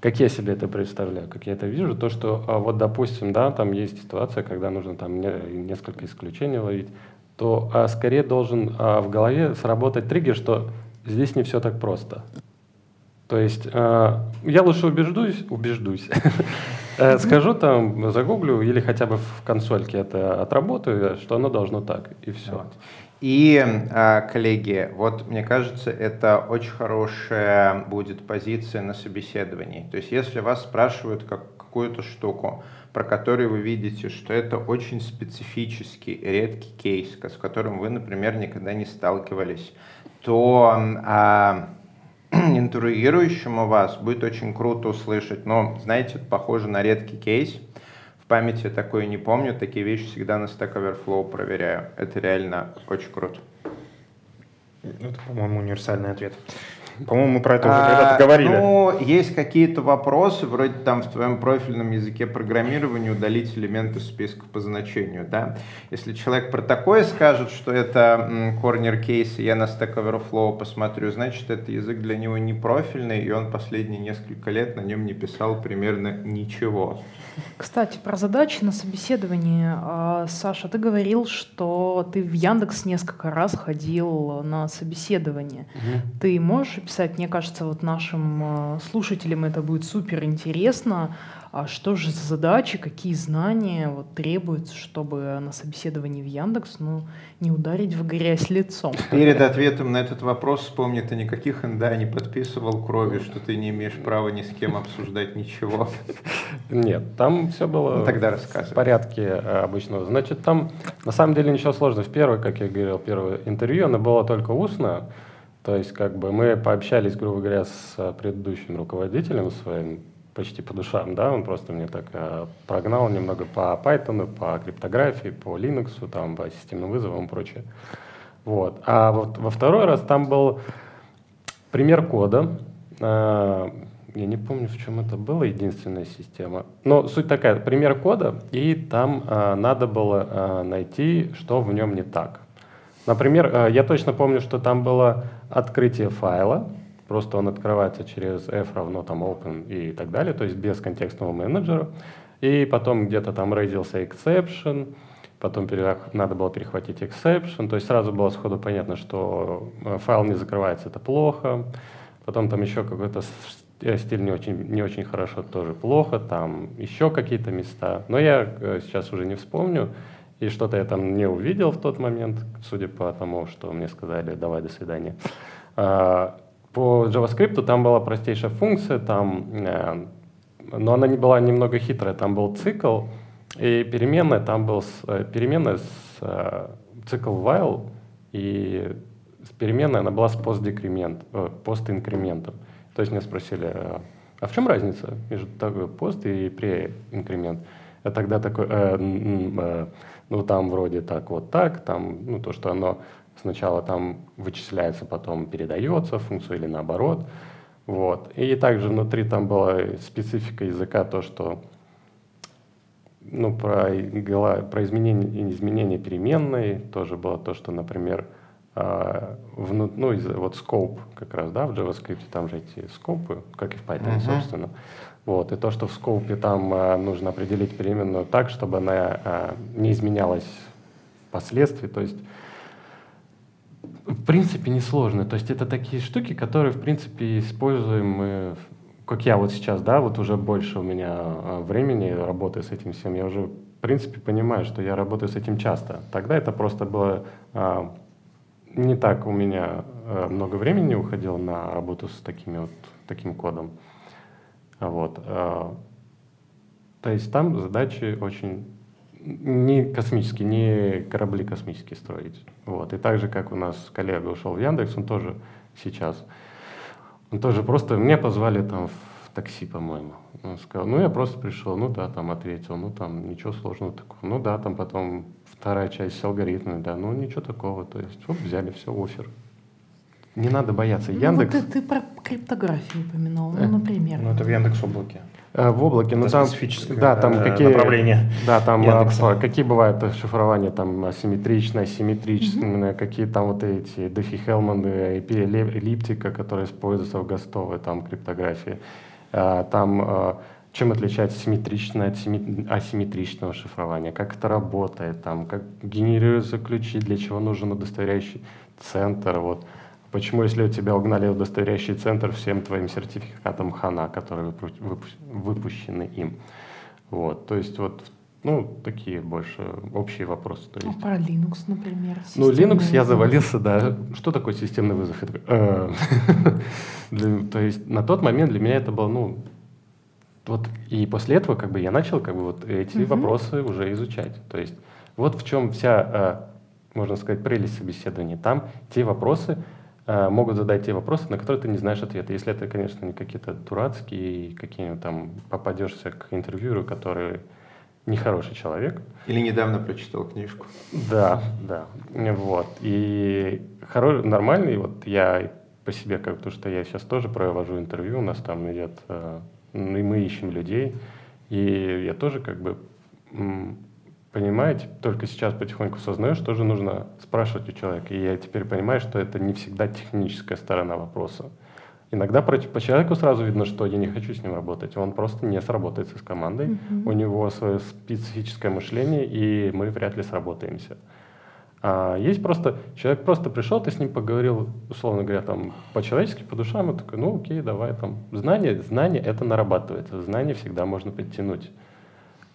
как я себе это представляю, как я это вижу, то, что а, вот, допустим, да, там есть ситуация, когда нужно там не, несколько исключений ловить, то а, скорее должен а, в голове сработать триггер, что здесь не все так просто. То есть а, я лучше убеждусь, убеждусь, э, скажу там, загуглю или хотя бы в консольке это отработаю, что оно должно так, и все. И, а, коллеги, вот мне кажется, это очень хорошая будет позиция на собеседовании. То есть, если вас спрашивают как какую-то штуку, про которую вы видите, что это очень специфический, редкий кейс, с которым вы, например, никогда не сталкивались, то а, интервьюирующему вас будет очень круто услышать, но, знаете, похоже на редкий кейс, памяти такое не помню, такие вещи всегда на Stack Overflow проверяю. Это реально очень круто. Это, по-моему, универсальный ответ. По-моему, мы про это уже когда-то а, говорили. Ну, есть какие-то вопросы, вроде там в твоем профильном языке программирования удалить элементы списка по значению, да. Если человек про такое скажет, что это корнер кейс, я на Stack Overflow посмотрю, значит, это язык для него не профильный, и он последние несколько лет на нем не писал примерно ничего. Кстати, про задачи на собеседовании. А, Саша, ты говорил, что ты в Яндекс несколько раз ходил на собеседование. Угу. Ты можешь описать, мне кажется, вот нашим а, слушателям это будет супер интересно, а что же за задачи, какие знания вот требуются, чтобы на собеседовании в Яндекс ну, не ударить в грязь лицом? Перед ответом на этот вопрос вспомни, ты никаких НДА не подписывал крови, что ты не имеешь права ни с кем обсуждать ничего. Нет, там все было ну, тогда рассказывай. в порядке э, обычного. Значит, там на самом деле ничего сложного. В первое, как я говорил, первое интервью, оно было только устно. То есть, как бы мы пообщались, грубо говоря, с э, предыдущим руководителем своим, почти по душам, да, он просто мне так э, прогнал немного по Python, по криптографии, по Linux, там, по системным вызовам и прочее. Вот. А вот во второй раз там был пример кода. Э, я не помню, в чем это была единственная система. Но суть такая, пример кода, и там э, надо было э, найти, что в нем не так. Например, э, я точно помню, что там было открытие файла, Просто он открывается через f равно там open и так далее, то есть без контекстного менеджера. И потом где-то там родился exception, потом надо было перехватить exception, то есть сразу было сходу понятно, что э, файл не закрывается, это плохо. Потом там еще какой-то э, стиль не очень, не очень хорошо, тоже плохо, там еще какие-то места. Но я э, сейчас уже не вспомню, и что-то я там не увидел в тот момент, судя по тому, что мне сказали, давай, до свидания. По JavaScript там была простейшая функция, там, э, но она не была немного хитрая. Там был цикл, и переменная, там был с, э, переменная с э, цикл while, и с переменной она была с постдекремент, э, постинкрементом. То есть меня спросили, э, а в чем разница между такой пост и преинкремент? Я тогда такой, э, э, ну там вроде так вот так, там, ну то, что оно Сначала там вычисляется, потом передается функцию или наоборот. Вот. И также внутри там была специфика языка, то, что ну, про, про изменение, изменение переменной тоже было то, что, например, э, вну, ну, из, вот scope как раз, да, в JavaScript там же эти скопы, как и в Python, uh-huh. собственно. Вот, и то, что в скопе там э, нужно определить переменную так, чтобы она э, не изменялась впоследствии, то есть в принципе, несложно. То есть это такие штуки, которые, в принципе, используем мы, как я вот сейчас, да, вот уже больше у меня а, времени работаю с этим всем, я уже, в принципе, понимаю, что я работаю с этим часто. Тогда это просто было а, не так у меня а, много времени уходило на работу с такими вот, таким кодом. Вот. А, то есть там задачи очень не космические, не корабли космические строить. Вот. И так же, как у нас коллега ушел в Яндекс, он тоже сейчас, он тоже просто, меня позвали там в такси, по-моему. Он сказал, ну я просто пришел, ну да, там ответил, ну там ничего сложного такого. Ну да, там потом вторая часть с алгоритмами, да, ну ничего такого. То есть вот взяли все, офер. Не надо бояться. Ну, Яндекс... вот ты, ты про криптографию упомянул, ну, например. Ну, это в Яндекс облаке. Э, В облаке, ну Это там, да, там э, какие направление да, там Яндекса. а, какие бывают шифрования, там асимметричное, симметричное, какие там вот эти Дефи Хелманы, IP эллиптика, которые используются в гостовой там криптографии. А, Там а, чем отличается симметричное от симме- асимметричного шифрования, как это работает, там, как генерируются ключи, для чего нужен удостоверяющий центр, вот. Почему, если у тебя угнали удостоверяющий центр всем твоим сертификатам хана, которые выпу- выпу- выпущены им? Вот, то есть вот, ну, такие больше общие вопросы. То А есть. про Linux, например. Ну, Linux я вызов. завалился, да. Что такое системный вызов? Я «Э». То есть на тот момент для меня это было, ну, вот и после этого как бы я начал как бы вот эти вопросы уже изучать. То есть вот в чем вся, э, можно сказать, прелесть собеседования. Там те вопросы, могут задать те вопросы, на которые ты не знаешь ответа. Если это, конечно, не какие-то дурацкие, какие-нибудь там попадешься к интервьюеру, который нехороший человек, Или недавно прочитал книжку. да, да, вот. И хоро- нормальный, вот я по себе, как то, что я сейчас тоже провожу интервью, у нас там идет, э, ну, и мы ищем людей, и я тоже как бы, понимаете, только сейчас потихоньку сознаю, что же нужно спрашивать у человека. И я теперь понимаю, что это не всегда техническая сторона вопроса. Иногда по, по человеку сразу видно, что я не хочу с ним работать. Он просто не сработается с командой. У него свое специфическое мышление, и мы вряд ли сработаемся. А есть просто, человек просто пришел, ты с ним поговорил, условно говоря, там, по-человечески, по душам, и такой, ну окей, давай там. Знание, знание это нарабатывается, знание всегда можно подтянуть.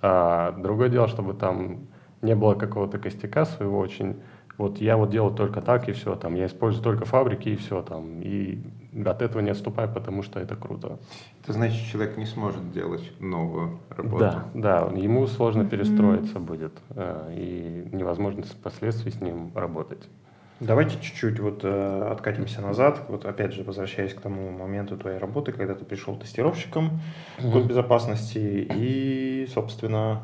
А другое дело, чтобы там не было какого-то костяка своего очень, вот я вот делаю только так и все, там, я использую только фабрики и все, там, и от этого не отступай, потому что это круто. Это значит, человек не сможет делать новую работу. Да, да, ему сложно перестроиться будет, э, и невозможно впоследствии с ним работать. Давайте чуть-чуть вот э, откатимся назад. Вот опять же, возвращаясь к тому моменту твоей работы, когда ты пришел тестировщиком в код безопасности и, собственно,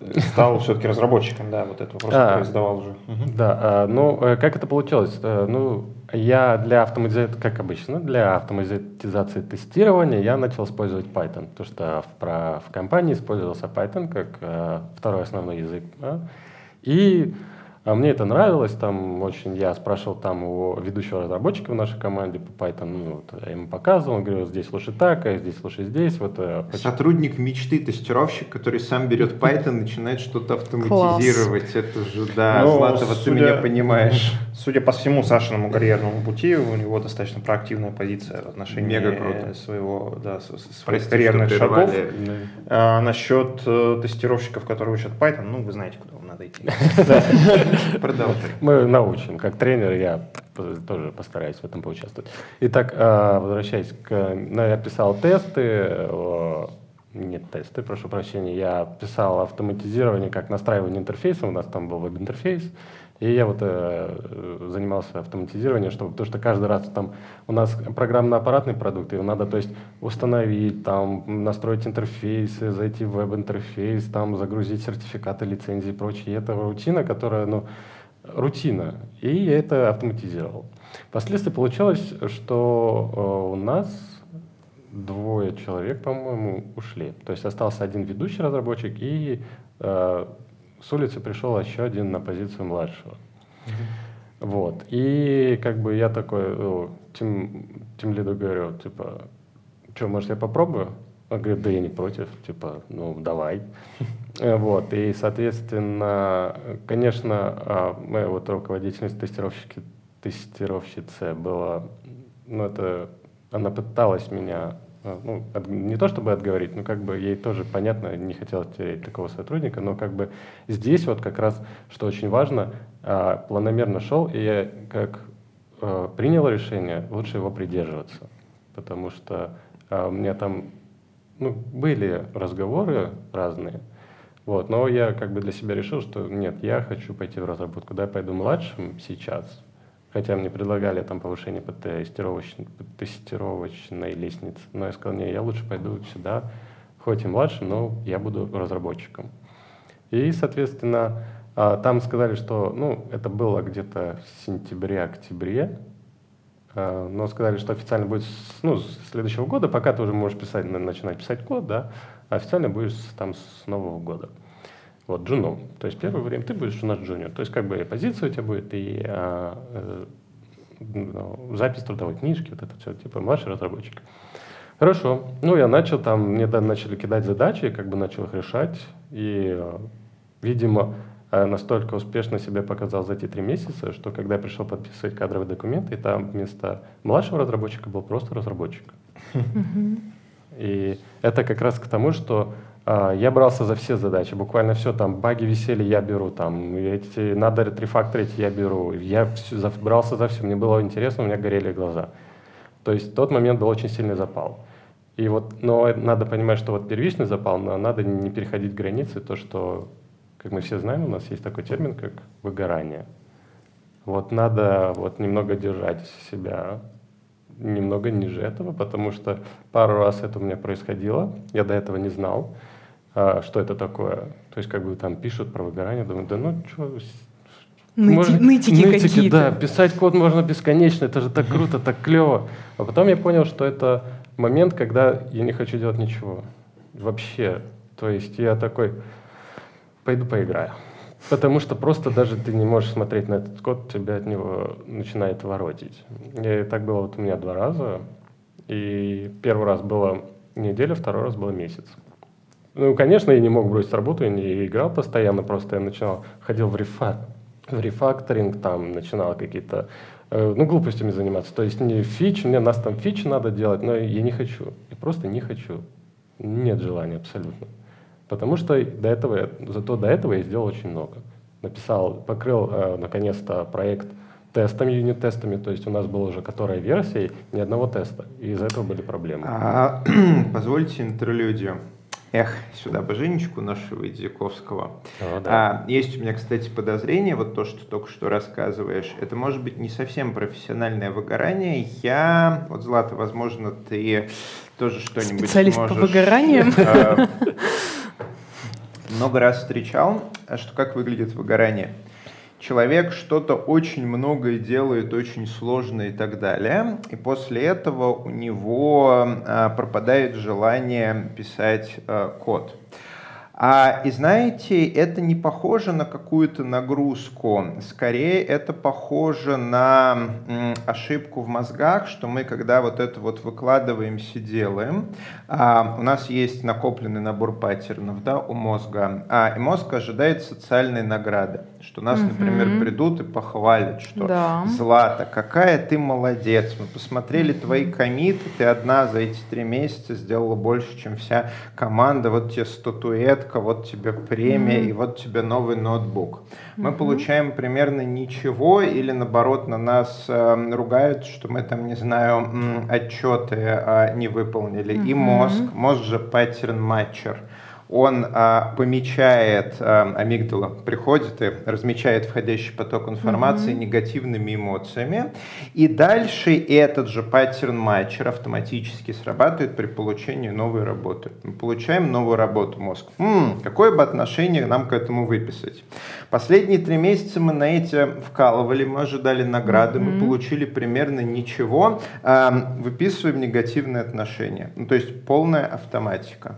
э, стал все-таки разработчиком, да, вот этот вопрос, А. который задавал уже. Да, а, ну, э, как это получилось? Э, Ну, я для автоматизации, как обычно, для автоматизации тестирования я начал использовать Python, потому что в, про, в компании использовался Python как э, второй основной язык. да. И а, мне это нравилось, там очень, я спрашивал там у ведущего разработчика в нашей команде по Python, ну, вот, я ему показывал, он говорил, здесь лучше так, а здесь лучше здесь, вот э, Сотрудник мечты, тестировщик, который сам берет Python, начинает что-то автоматизировать. Это же, да, Ну, Злата, вот ты судя- меня понимаешь. Судя по всему Сашиному карьерному пути, у него достаточно проактивная позиция в отношении Мега круто. своего, да, своих Прости, карьерных шагов. прервали. А насчет э, тестировщиков, которые учат Python, ну, вы знаете, куда надо идти. Мы научим. Как тренер я тоже постараюсь в этом поучаствовать. Итак, а, возвращаясь к... Ну, я писал тесты, нет тесты, прошу прощения, я писал автоматизирование, как настраивание интерфейса, у нас там был веб-интерфейс, и я вот э, занимался автоматизированием, чтобы, потому что каждый раз там у нас программно-аппаратный продукт, его надо, то есть, установить, там, настроить интерфейсы, зайти в веб-интерфейс, там, загрузить сертификаты, лицензии и прочее. И это рутина, которая, ну, рутина. И я это автоматизировал. Впоследствии получилось, что э, у нас двое человек, по-моему, ушли. То есть остался один ведущий разработчик, и э, с улицы пришел еще один на позицию младшего. Вот. И как бы я такой, э, тем, тем лиду говорю, типа, что, может, я попробую? Он говорит, да я не против, типа, ну, давай. Э, Вот, и, соответственно, конечно, а, моя вот руководительность тестировщики, тестировщицы была, ну, это, она пыталась меня, ну, от- не то чтобы отговорить, но как бы ей тоже понятно, не хотелось терять такого сотрудника, но как бы здесь вот как раз, что очень важно, а, планомерно шел, и я как э, принял решение, лучше его придерживаться, потому что а, у меня там ну, были разговоры разные, Вот, но я как бы для себя решил, что нет, я хочу пойти в разработку. Да, пойду младшим сейчас, хотя мне предлагали там повышение по тестировочной, по тестировочной лестнице, но я сказал, не, я лучше пойду сюда, хоть и младшим, но я буду разработчиком. И, соответственно, а, там сказали, что, ну, это было где-то в сентябре-октябре, а, но сказали, что официально будет с, ну, с следующего года, пока ты уже можешь писать, начинать писать код, да, а официально будешь там с нового года. Вот, джуном. То есть первое время ты будешь у нас джуниор. То есть как бы и позиция у тебя будет, и а, э, ну, запись трудовой книжки, вот это все, типа младший разработчик. Хорошо. Ну, я начал там, мне начали кидать задачи, я как бы начал их решать. И, э, видимо, э, настолько успешно себя показал за эти три месяца, что когда я пришел подписывать кадровые документы, там вместо младшего разработчика был просто разработчик. И это как раз к тому, что я брался за все задачи, буквально все, там, баги висели, я беру, там, эти, надо ретрефакторить, я беру. Я все, за, брался за все, мне было интересно, у меня горели глаза. То есть тот момент был очень сильный запал. И вот, но надо понимать, что вот первичный запал, но надо не переходить границы, то, что, как мы все знаем, у нас есть такой термин, как выгорание. Вот надо вот немного держать себя немного ниже этого, потому что пару раз это у меня происходило, я до этого не знал, а, что это такое. То есть как бы там пишут про выгорание, думаю, да ну что, Ныти, можно, нытики, нытики какие-то. Да, писать код можно бесконечно, это же так круто, так клево. А потом я понял, что это момент, когда я не хочу делать ничего. Вообще. То есть я такой, пойду поиграю. Потому что просто даже ты не можешь смотреть на этот код, тебя от него начинает воротить. И так было вот у меня два раза. И первый раз было неделя, второй раз было месяц. Ну, конечно, я не мог бросить работу, я не играл постоянно, просто я начинал, ходил в, рефа, в рефакторинг, там, начинал какие-то, э, ну, глупостями заниматься. То есть не фич, мне нас там фич надо делать, но я не хочу. Я просто не хочу. Нет желания абсолютно. Потому что до этого, зато до этого я сделал очень много. Написал, покрыл э, наконец-то проект тестами, юнит-тестами, то есть у нас была уже которая версия, ни одного теста, и из-за этого были проблемы. А, позвольте интерлюдию. Эх, сюда бы Женечку нашего Идзяковского. О, да. а, есть у меня, кстати, подозрение, вот то, что только что рассказываешь, это может быть не совсем профессиональное выгорание. Я, вот, Злата, возможно, ты тоже что-нибудь Специалист можешь... по выгораниям. А, много раз встречал, что как выглядит выгорание. Человек что-то очень многое делает, очень сложно и так далее, и после этого у него а, пропадает желание писать а, код. А, и знаете, это не похоже на какую-то нагрузку, скорее это похоже на м, ошибку в мозгах, что мы, когда вот это вот выкладываемся, делаем, а, у нас есть накопленный набор паттернов да, у мозга, а, и мозг ожидает социальной награды, что нас, угу. например, придут и похвалят, что да. Злата, какая ты молодец, мы посмотрели твои комиты, ты одна за эти три месяца сделала больше, чем вся команда, вот тебе статуэтка, ссылка, вот тебе премия mm-hmm. и вот тебе новый ноутбук. Мы mm-hmm. получаем примерно ничего или наоборот на нас э, ругают, что мы там, не знаю, отчеты э, не выполнили. Mm-hmm. И мозг, мозг же паттерн матчер он а, помечает, а, амигдала приходит и размечает входящий поток информации mm-hmm. негативными эмоциями. И дальше этот же паттерн матчер автоматически срабатывает при получении новой работы. Мы получаем новую работу мозг. М-м, какое бы отношение нам к этому выписать? Последние три месяца мы на эти вкалывали, мы ожидали награды, mm-hmm. мы получили примерно ничего, а, выписываем негативные отношения. Ну, то есть полная автоматика.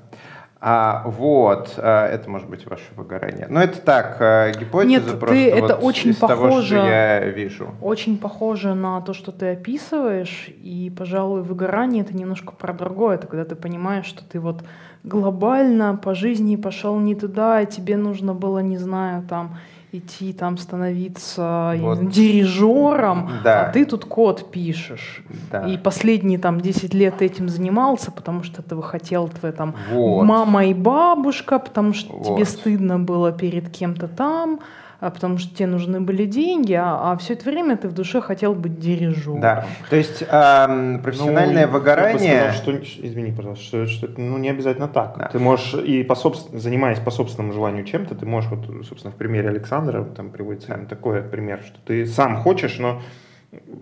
А, вот, а, это может быть ваше выгорание. Но это так, а, гипотеза Нет, просто ты, вот это очень из похоже, того, что я вижу. Очень похоже на то, что ты описываешь, и, пожалуй, выгорание это немножко про другое. Это когда ты понимаешь, что ты вот глобально по жизни пошел не туда, и тебе нужно было, не знаю, там идти там становиться вот. дирижером, да. а ты тут код пишешь. Да. И последние там 10 лет этим занимался, потому что этого хотел твоя там вот. мама и бабушка, потому что вот. тебе стыдно было перед кем-то там. А потому что тебе нужны были деньги, а, а все это время ты в душе хотел быть дирижером. Да, то есть эм, профессиональное Ну, выгорание... Я бы сказал, что, извини, пожалуйста, что, что это, ну, не обязательно так. Да. Ты можешь, и по собствен- занимаясь по собственному желанию чем-то, ты можешь, вот, собственно, в примере Александра, там приводится именно такой пример, что ты сам хочешь, но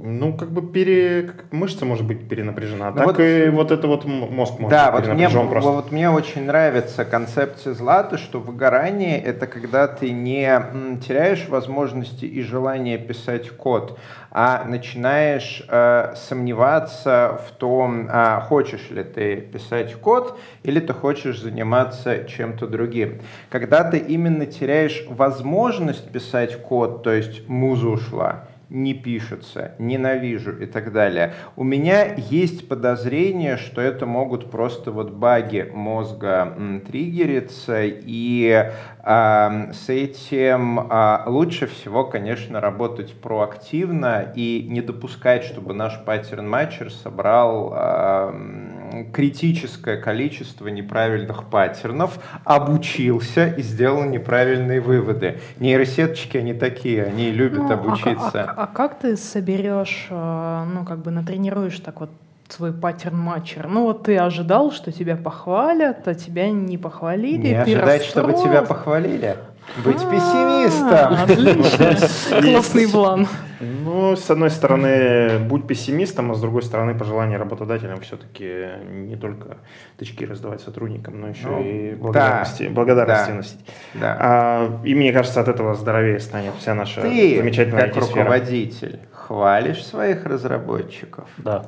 ну, как бы пере... мышца может быть перенапряжена, а Ну так вот- и вот это вот мозг может Да, быть вот мне, перенапряжен просто. вот мне очень нравится концепция Златы, что выгорание – это когда ты не теряешь возможности и желание писать код, а начинаешь э, сомневаться в том, а хочешь ли ты писать код или ты хочешь заниматься чем-то другим. Когда ты именно теряешь возможность писать код, то есть муза ушла, не пишется, ненавижу и так далее. У меня есть подозрение, что это могут просто вот баги мозга триггериться, и а, с этим а, лучше всего, конечно, работать проактивно и не допускать, чтобы наш паттерн матчер собрал м, критическое количество неправильных паттернов, обучился и сделал неправильные выводы. Нейросеточки, они такие, они любят Ну, а обучиться. А, а как ты соберешь, э, ну, как бы натренируешь так вот свой паттерн матчер? Ну, вот ты ожидал, что тебя похвалят, а тебя не похвалили. Не ты ожидать, чтобы тебя похвалили. Быть А, пессимистом. Отлично. Классный план. Ну, с одной стороны, будь пессимистом, а с другой стороны, пожелание работодателям все-таки не только тычки раздавать сотрудникам, но еще Ну, и да. благодарности, благодарности Да. носить. Да. А, и мне кажется, от этого здоровее станет вся наша Ты, замечательная как IT-сфера. руководитель, хвалишь своих разработчиков? Да.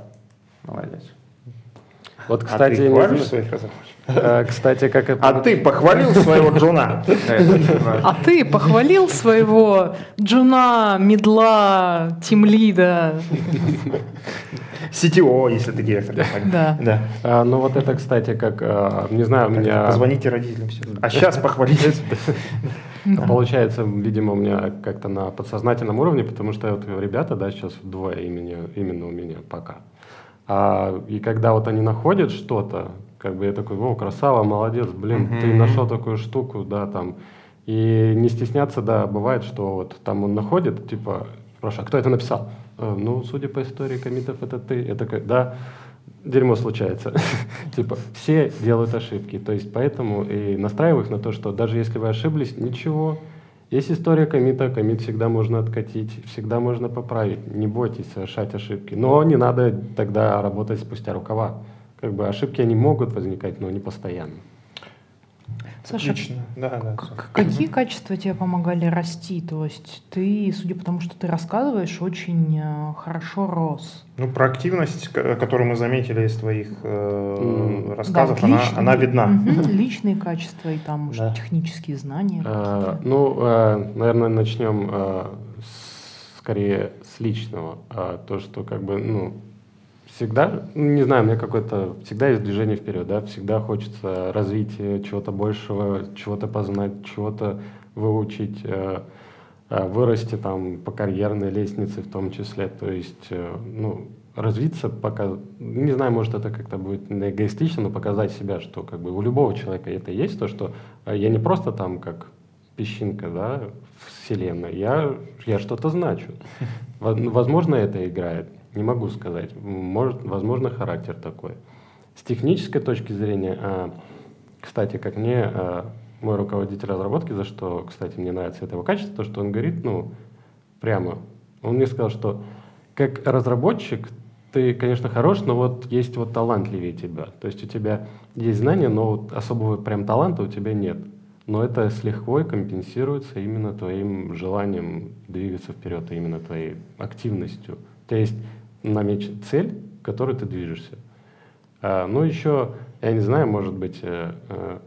Молодец. Вот, А кстати, ты не хвалишь своих разработчиков? Э, кстати, как это... А ты похвалил своего важно. А ты похвалил своего джуна, медла, тимлида? CTO, если ты директор. Да. Да. А, ну вот это, кстати, как, а, не знаю, у меня... Позвоните родителям все. А сейчас похвалите. Получается, видимо, у меня как-то на подсознательном уровне, потому что вот ребята, да, сейчас двое имени, именно у меня пока. А, и когда вот они находят что-то, как бы я такой, о, красава, молодец, блин, ты Мгм. нашел такую штуку, да, там. И не стесняться, да, бывает, что вот там он находит, типа, спрашиваю, а кто это написал? «Э, ну, судя по истории комитов, это ты. Я такой, да, дерьмо случается. Типа, все делают ошибки. То есть, поэтому и настраиваю их на то, что даже если вы ошиблись, ничего. Есть история комита, комит всегда можно откатить, всегда можно поправить. Не бойтесь совершать ошибки. Но не надо тогда работать спустя рукава. Как бы ошибки, они могут возникать, но не постоянно. Саша, Отлично. Да, да. какие качества тебе помогали расти? То есть ты, судя по тому, что ты рассказываешь, очень э, хорошо рос. Ну, проактивность, которую мы заметили из твоих э, рассказов, Да, она, личные- она видна. Личные качества и там, может, Да. технические знания. Э. Ну, э, наверное, начнем э, с- скорее с личного. А То, что как бы, ну, всегда, ну, не знаю, у меня какое-то, всегда есть движение вперед, да, всегда хочется развития, чего-то большего, чего-то познать, чего-то выучить, э, э, вырасти там по карьерной лестнице в том числе, то есть, э, ну, развиться, пока, не знаю, может это как-то будет эгоистично, но показать себя, что как бы у любого человека это есть, то, что э, я не просто там как песчинка, да, вселенной, я, я что-то значу. Во- Возможно, это играет, не могу сказать. Может, возможно, характер такой. С технической точки зрения, а, кстати, как мне а, мой руководитель разработки, за что, кстати, мне нравится это его качество, то, что он говорит, ну, прямо, он мне сказал, что как разработчик ты, конечно, хорош, но вот есть вот талантливее тебя. То есть у тебя есть знания, но вот особого прям таланта у тебя нет. Но это с лихвой компенсируется именно твоим желанием двигаться вперед, а именно твоей активностью. Тебя есть намечена цель, к которой ты движешься. Ну, еще, я не знаю, может быть, э, э,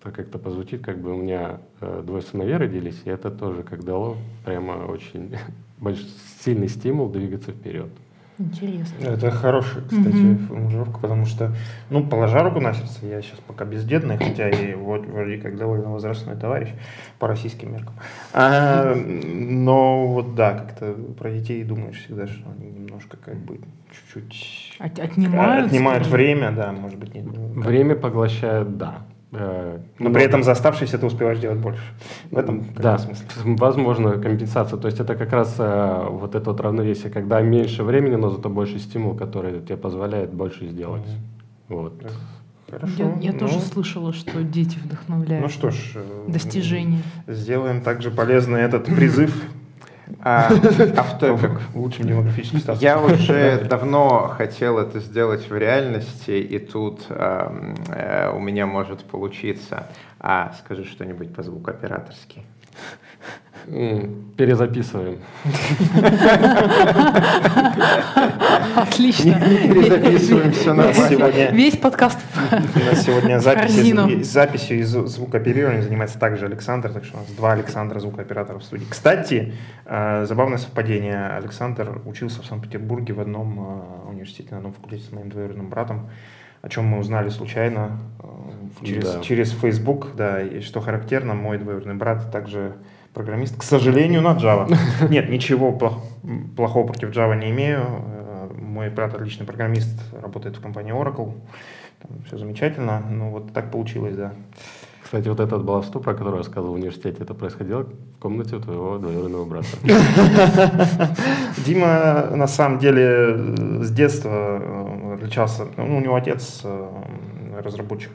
это как-то позвучит, как бы у меня э, двое сыновей родились, и это тоже как дало прямо очень сильный стимул двигаться вперед. Интересно. Это хорошая, кстати, Мгм. формулировка, потому что, ну, положа руку на сердце, я сейчас пока бездетный, хотя и вот вроде как довольно возрастной товарищ по российским меркам. А, но вот да, как-то про детей думаешь всегда, что они немножко как бы чуть-чуть От- отнимают? отнимают время, да, может быть, нет. как- Время поглощает, да. Э, Но много. при этом за оставшиеся ты успеваешь делать больше. В этом да, смысле. возможно компенсация. То есть это как раз э, вот это вот равновесие, когда меньше времени, но зато больше стимул, который тебе позволяет больше сделать. Mm-hmm. Вот. Хорошо. Я, я ну, тоже слышала, что дети вдохновляют. Ну что ж, э, достижения. Сделаем также полезный этот призыв автопик. Лучшим демографическим статусом. Я уже давно хотел это сделать в реальности, и тут э, э, у меня может получиться. А, скажи что-нибудь по звукооператорски. Перезаписываем. Отлично. Перезаписываем, все нормально. Весь подкаст У нас сегодня запись, записью и звукооперированием занимается также Александр, так что у нас два Александра звукооператора в студии. Кстати, э, забавное совпадение. Александр учился в Санкт-Петербурге в одном э, университете, на одном факультете с моим двоюродным братом о чем мы узнали случайно э, через, да. через Facebook, да, и что характерно, мой двоюродный брат также программист, к сожалению, на Java. Нет, ничего плохого против Java не имею. Э, мой брат отличный программист, работает в компании Oracle. Там все замечательно. Ну вот так получилось, да. Кстати, вот этот баловство, про которое я рассказывал в университете, это происходило в комнате у твоего двоюродного брата. Дима, на самом деле, с детства э, отличался. Ну, у него отец э, разработчик,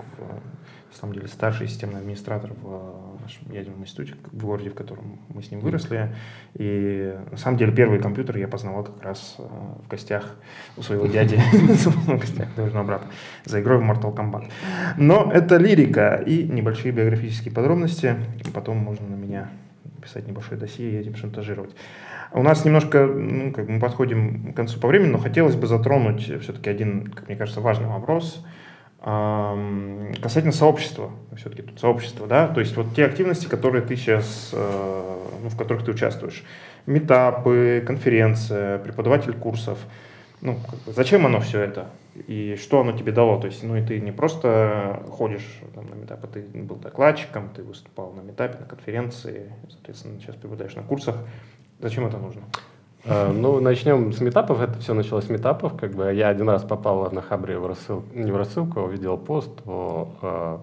на самом деле, старший системный администратор в нашем ядерном институте в городе, в котором мы с ним выросли. И на самом деле первый компьютер я познавал как раз э, в гостях у своего дяди, в гостях двоюродного брата, за игрой в Mortal Kombat. Но это лирика и небольшие биографические подробности. Потом можно на меня писать небольшое досье и этим шантажировать. У нас немножко, ну, как мы подходим к концу по времени, но хотелось бы затронуть все-таки один, как мне кажется, важный вопрос – Касательно сообщества, все-таки тут сообщество, да, то есть вот те активности, которые ты сейчас, э, ну, в которых ты участвуешь, метапы, конференция, преподаватель курсов, ну, зачем оно все это? И что оно тебе дало, то есть, ну, и ты не просто ходишь там, на метапы, ты был докладчиком, ты выступал на метапе, на конференции, соответственно, сейчас преподаешь на курсах, зачем это нужно? Э, ну, начнем с метапов. Это все началось с метапов. Как бы я один раз попал на Хабре в рассылку, не в рассылку, а увидел пост о э,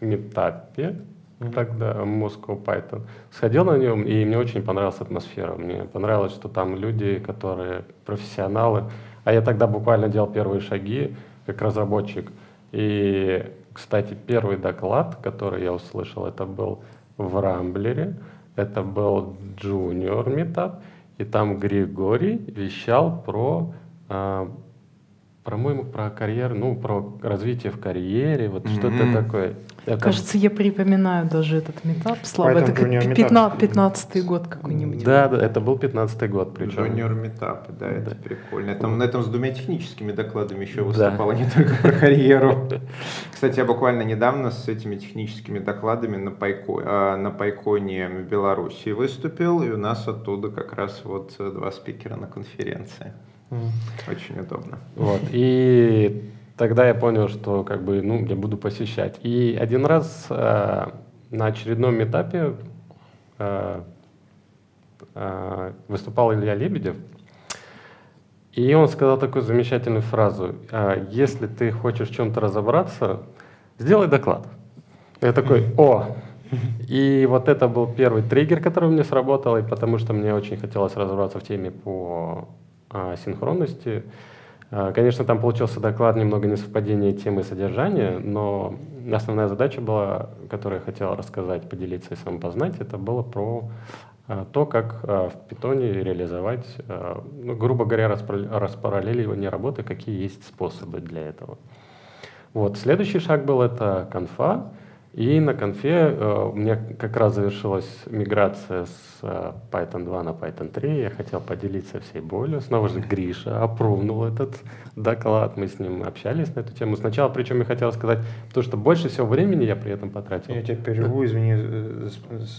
метапе mm-hmm. тогда Moscow Python. Сходил на нем, и мне очень понравилась атмосфера. Мне понравилось, что там люди, которые профессионалы. А я тогда буквально делал первые шаги как разработчик. И, кстати, первый доклад, который я услышал, это был в Рамблере. Это был Junior Meetup. И там Григорий вещал про, э, по-моему, про карьеру, ну, про развитие в карьере, вот mm-hmm. что-то такое. Это... Кажется, я припоминаю даже этот метап. Слава, это как 15-й год какой-нибудь. Да, да, это был 15-й год. Причем. Junior метап, да, это да. прикольно. Там, на этом с двумя техническими докладами еще выступала, да. не только про карьеру. Кстати, я буквально недавно с этими техническими докладами на, Пайко, а, на Пайконе в Беларуси выступил, и у нас оттуда как раз вот два спикера на конференции. Очень удобно. Вот. И тогда я понял, что как бы, ну, я буду посещать. И один раз э, на очередном этапе э, э, выступал Илья Лебедев, и он сказал такую замечательную фразу, э, если ты хочешь в чем-то разобраться, сделай доклад. Я такой, о, и вот это был первый триггер, который мне сработал, и потому что мне очень хотелось разобраться в теме по э, синхронности. А, конечно, там получился доклад немного несовпадение темы и содержания, но основная задача была, которую я хотел рассказать, поделиться и самопознать, это было про а, то, как а, в питоне реализовать, ну, грубо говоря, распараллеливание работы, какие есть способы для этого. Вот. Следующий шаг был это конфа. И на конфе э, у меня как раз завершилась миграция с э, Python 2 на Python 3. Я хотел поделиться всей болью. Снова же Гриша опровнул этот доклад. Мы с ним общались на эту тему. Сначала, причем я хотел сказать, потому что больше всего времени я при этом потратил. Я тебя перерву, извини. Э,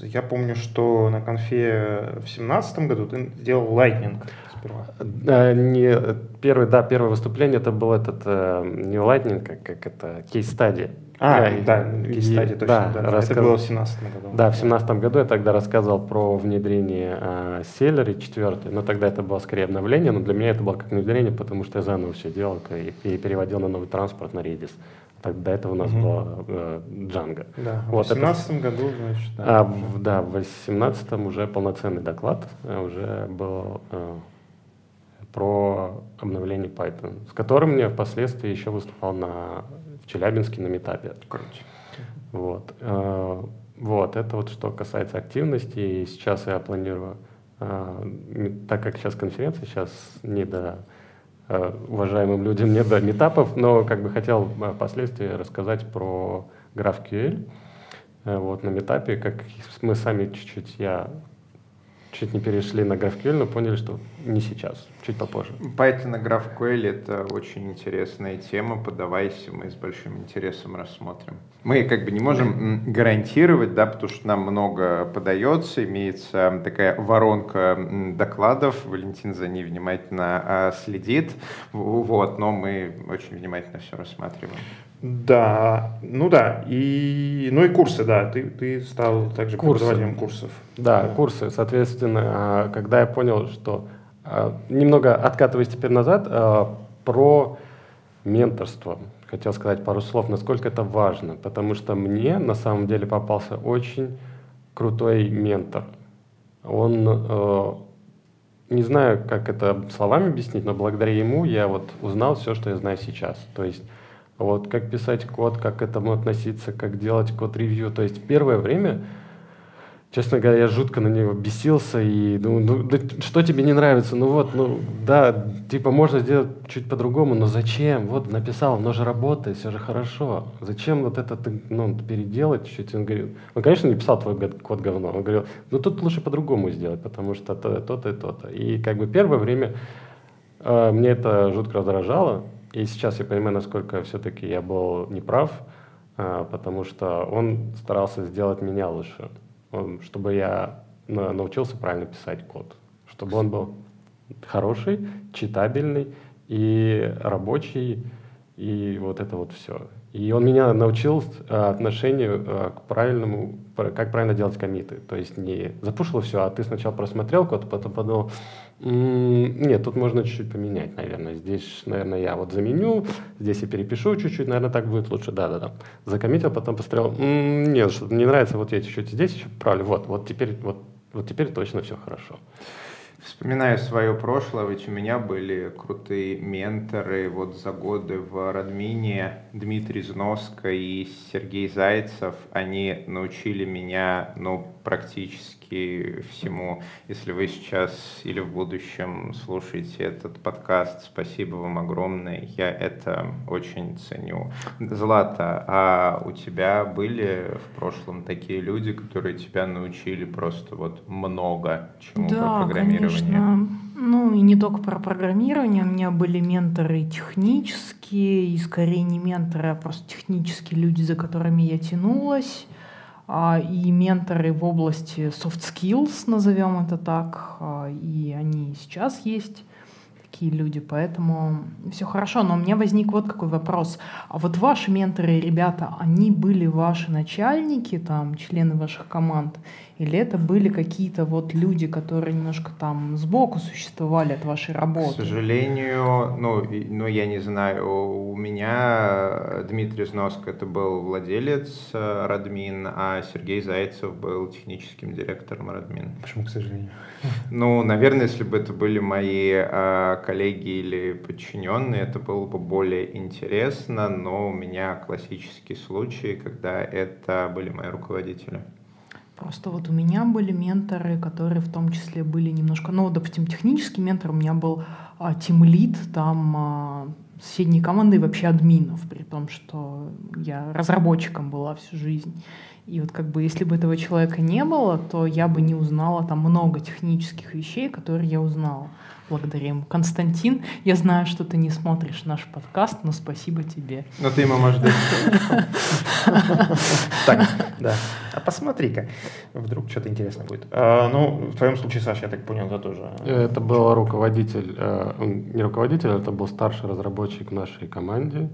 я помню, что на конфе в семнадцатом году ты сделал Lightning сперва. А, не, первый, да, первое выступление это был этот, не Lightning, как, как это, кейс-стадия. А, я, да, кейс-стади, точно, да. да. Рассказ... Это было в 17 году. Да, в 17 году я тогда рассказывал про внедрение э, Celery 4, но тогда это было скорее обновление, но для меня это было как внедрение, потому что я заново все делал и, и переводил на новый транспорт на Redis. Так, до этого у нас Мгм. была э, Django. Да, в Вот это- 2018 году, значит, да. А в, да, в 18 уже полноценный доклад э, уже был э, про обновление Python, с которым я впоследствии еще выступал на, в Челябинске на метапе. Круто. Вот. э, вот, это вот что касается активности. И сейчас я планирую, э, так как сейчас конференция, сейчас не до э, уважаемым людям не до метапов, но как бы хотел впоследствии рассказать про GraphQL. Вот на метапе, как мы сами чуть-чуть, я чуть не перешли на GraphQL, но поняли, что не сейчас, чуть попозже. Python и GraphQL — это очень интересная тема. Подавайся, мы с большим интересом рассмотрим. Мы как бы не можем гарантировать, да, потому что нам много подается, имеется такая воронка докладов. Валентин за ней внимательно а, следит, вот, но мы очень внимательно все рассматриваем. Да, ну да, и, ну и курсы, да, ты, ты стал также Курсы. преподавателем курсов. Да, Да. курсы. Соответственно, а, когда я понял, что а, немного откатываясь теперь назад, а, про менторство. Хотел сказать пару слов, насколько это важно, потому что мне на самом деле попался очень крутой ментор. Он, э, не знаю, как это словами объяснить, но благодаря ему я вот узнал все, что я знаю сейчас. То есть вот как писать код, как к этому относиться, как делать код-ревью. То есть первое время Честно говоря, я жутко на него бесился и думаю, ну да что тебе не нравится? Ну вот, ну да, типа можно сделать чуть по-другому, но зачем? Вот написал, оно же работает, все же хорошо. Зачем вот это ты, ну, переделать чуть-чуть? Он говорил, он, конечно, не писал твой код говно. Он говорил, ну тут лучше по-другому сделать, потому что то- то-то и то-то. И как бы первое время э, мне это жутко раздражало. И сейчас я понимаю, насколько все-таки я был неправ, э, потому что он старался сделать меня лучше, чтобы я на- научился правильно писать код, чтобы он был хороший, читабельный и рабочий, и вот это вот все. И он меня научил э, отношению э, к правильному, пр- как правильно делать комиты. То есть не запушил все, а ты сначала просмотрел код, потом подумал, «М, нет, тут можно чуть-чуть поменять, наверное. Здесь, наверное, я вот заменю, здесь я перепишу чуть-чуть, наверное, так будет лучше. Да-да-да. Закоммитил, потом посмотрел, «М, нет, что-то не нравится, вот я чуть-чуть здесь еще правлю. Вот, вот теперь, вот, вот теперь точно все хорошо. Вспоминаю свое прошлое, ведь у меня были крутые менторы вот за годы в Радмине, Дмитрий Зноско и Сергей Зайцев. Они научили меня, ну, практически всему. Если вы сейчас или в будущем слушаете этот подкаст, спасибо вам огромное, я это очень ценю. Злата, а у тебя были в прошлом такие люди, которые тебя научили просто вот много чему про Да, программирование? конечно. Ну и не только про программирование. У меня были менторы технические, и скорее не менторы, а просто технические люди, за которыми я тянулась. А, И менторы в области soft skills, назовем это так. А, И они сейчас есть такие люди, поэтому все хорошо. Но у меня возник вот какой вопрос. А вот ваши менторы, ребята, они были ваши начальники, там, члены ваших команд? Или это были какие-то вот люди, которые немножко там сбоку существовали от вашей К работы? сожалению, ну, ну, я не знаю, у меня Дмитрий Зноско это был владелец э, Радмин, а Сергей Зайцев был техническим директором Радмин. Почему, к сожалению? Ну, наверное, если бы это были мои э, коллеги или подчиненные, это было бы более интересно, но у меня классический случай, когда это были мои руководители. Просто вот у меня были менторы, которые в том числе были немножко, ну, допустим, технический ментор у меня был а, тимлит, там а, соседней команды и вообще админов, при том, что я разработчиком была всю жизнь. И вот как бы если бы этого человека не было, то я бы не узнала там много технических вещей, которые я узнала благодаря ему. Константин, я знаю, что ты не смотришь наш подкаст, но спасибо тебе. Но ты ему можешь дать Так, да. А посмотри-ка, вдруг что-то интересное будет. А, ну, в твоем случае, Саша, я так понял, да, тоже. Это был руководитель, э, не руководитель, это был старший разработчик в нашей команде.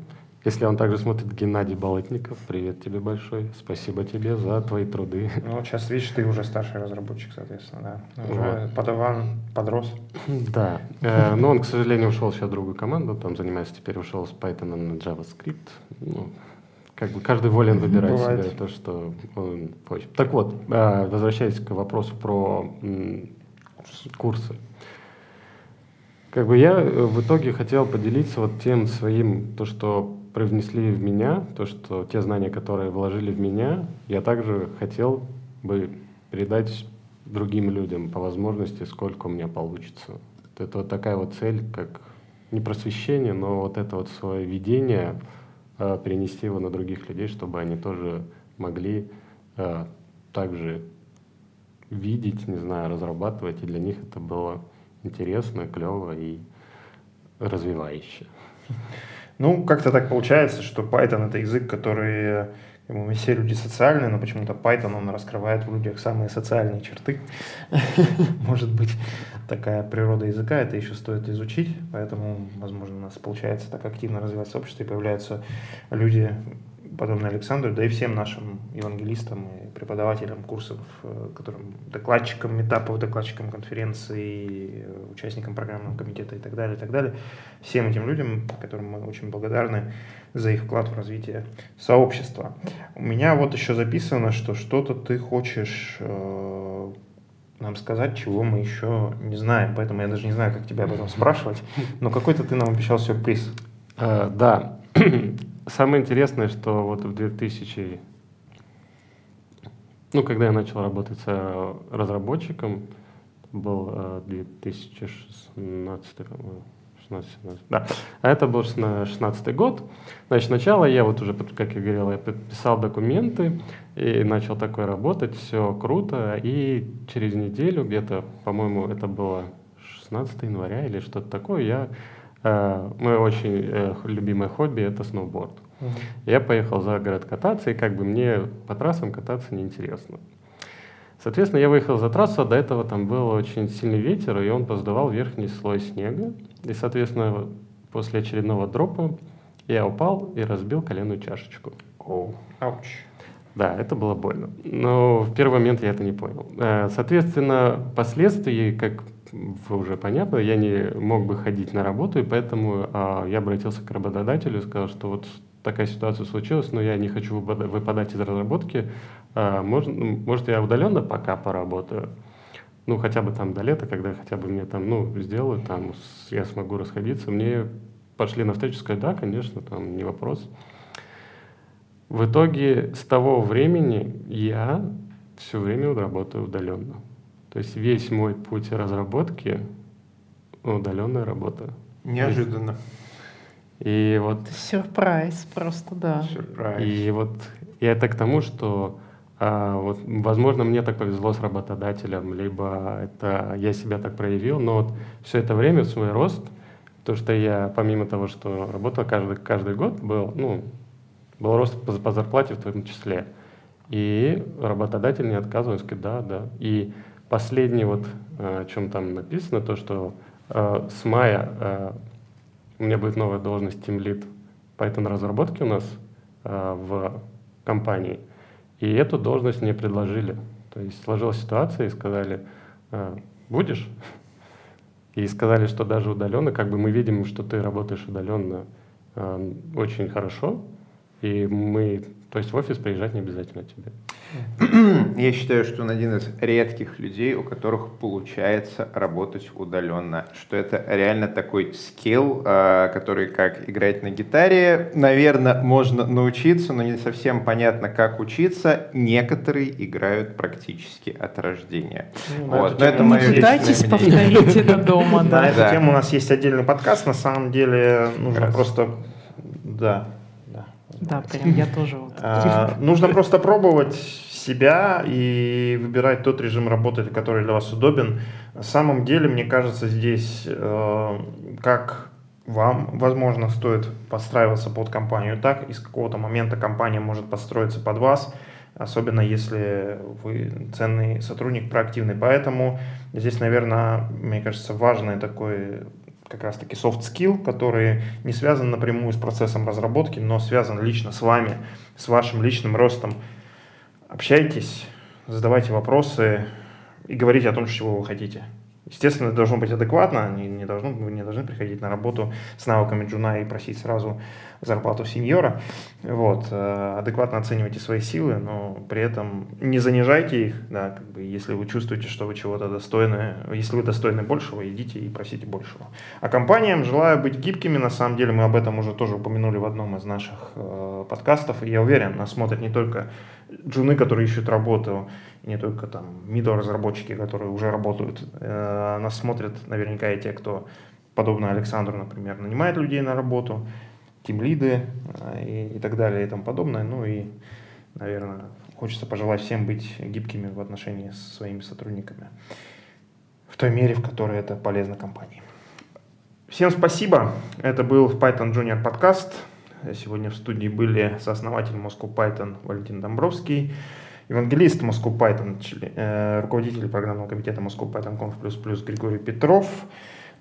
Если он также смотрит, Геннадий Болотников, привет тебе большой, спасибо тебе за твои труды. Ну, вот сейчас, видишь, ты уже старший разработчик, соответственно, да. Уже подаван, подрос. Да, Э, но он, к сожалению, ушел сейчас в другую команду, там занимается теперь, ушел с Python на JavaScript. Ну, как бы каждый волен выбирать Бывает. себе то, что он хочет. Так вот, а, возвращаясь к вопросу про курсы. Как бы я э, в итоге хотел поделиться вот тем своим, то, что привнесли в меня, то, что те знания, которые вложили в меня, я также хотел бы передать другим людям по возможности, сколько у меня получится. Вот Это вот такая вот цель, как не просвещение, но вот это вот свое видение э, перенести его на других людей, чтобы они тоже могли э, также видеть, не знаю, разрабатывать, и для них это было интересно, клево и развивающе. Ну, как-то так получается, что Python это язык, который мы все люди социальные, но почему-то Python он раскрывает в людях самые социальные черты. Может быть, такая природа языка, это еще стоит изучить, поэтому, возможно, у нас получается так активно развиваться общество, и появляются люди, подобные Александру, да и всем нашим евангелистам и преподавателям курсов, э, которым докладчикам этапов, докладчикам конференций, э, участникам программного комитета и так далее, и так далее. Всем этим людям, которым мы очень благодарны за их вклад в развитие сообщества. У меня вот еще записано, что что-то ты хочешь э, нам сказать, чего мы еще не знаем, поэтому я даже не знаю, как тебя об этом спрашивать, но какой-то ты нам обещал сюрприз. Да, самое интересное, что вот в 2000, ну, когда я начал работать э, разработчиком, был э, 2016, по-моему, 16, 17, да, а это был 16 год. Значит, сначала я вот уже, как я говорил, я подписал документы и начал такой работать, все круто, и через неделю где-то, по-моему, это было 16 января или что-то такое, я мое очень uh, любимое хобби это сноуборд. Я поехал за город кататься, и как бы мне по трассам кататься неинтересно. Соответственно, я выехал за трассу, а до этого там был очень сильный ветер, и он поздавал верхний слой снега. И, соответственно, после очередного дропа я упал и разбил коленную чашечку. Оу, ауч. Да, это было больно. Но в первый момент я это не понял. Соответственно, последствия, как уже понятно, я не мог бы ходить на работу, и поэтому а, я обратился к работодателю и сказал, что вот такая ситуация случилась, но я не хочу выпадать из разработки. А, может, может, я удаленно пока поработаю? Ну, хотя бы там до лета, когда хотя бы мне там, ну, сделают, там, я смогу расходиться. Мне пошли на встречу, да, конечно, там, не вопрос. В итоге с того времени я все время работаю удаленно. То есть весь мой путь разработки удаленная работа. Неожиданно. И вот... Сюрприз просто, да. Сюрприз. И вот и это к тому, что а, вот, возможно, мне так повезло с работодателем, либо это я себя так проявил, но вот все это время, свой рост, то, что я, помимо того, что работал каждый, каждый год, был, ну, был рост по, по зарплате в том числе. И работодатель не отказывал, он сказал, да, да. И последнее, вот, о чем там написано, то, что э, с мая э, у меня будет новая должность Team Lead Python разработки у нас э, в компании. И эту должность мне предложили. То есть сложилась ситуация и сказали, э, будешь? И сказали, что даже удаленно, как бы мы видим, что ты работаешь удаленно э, очень хорошо, и мы, то есть в офис приезжать не обязательно тебе. Я считаю, что он один из редких людей, у которых получается работать удаленно. Что это реально такой скилл, а, который как играть на гитаре, наверное, можно научиться, но не совсем понятно, как учиться. Некоторые играют практически от рождения. Ну, вот. на Но эту это тему мое Пытайтесь повторить это дома, На эту тему у нас есть отдельный подкаст, на самом деле нужно просто... Да, да. Прям я тоже вот. А, нужно просто пробовать себя и выбирать тот режим работы, который для вас удобен. На самом деле, мне кажется, здесь э, как вам, возможно, стоит подстраиваться под компанию так, и с какого-то момента компания может подстроиться под вас, особенно если вы ценный сотрудник, проактивный. Поэтому здесь, наверное, мне кажется, важный такой как раз таки soft skill, который не связан напрямую с процессом разработки, но связан лично с вами, с вашим личным ростом. Общайтесь, задавайте вопросы и говорите о том, чего вы хотите. Естественно, это должно быть адекватно, не, не должно, вы не должны приходить на работу с навыками джуна и просить сразу зарплату сеньора. Вот. Э, адекватно оценивайте свои силы, но при этом не занижайте их. Да, как бы, если вы чувствуете, что вы чего-то достойны, если вы достойны большего, идите и просите большего. А компаниям желаю быть гибкими. На самом деле мы об этом уже тоже упомянули в одном из наших э, подкастов. И я уверен, нас смотрят не только джуны, которые ищут работу, не только там middle разработчики, которые уже работают. Э, нас смотрят наверняка и те, кто, подобно Александру, например, нанимает людей на работу, тимлиды э, и, и так далее и тому подобное. Ну и, наверное, хочется пожелать всем быть гибкими в отношении с своими сотрудниками в той мере, в которой это полезно компании. Всем спасибо. Это был Python Junior подкаст. Сегодня в студии были сооснователь Moscow Python Валентин Домбровский, евангелист Moscow Python, э, руководитель программного комитета Moscow Python Conf++ Григорий Петров,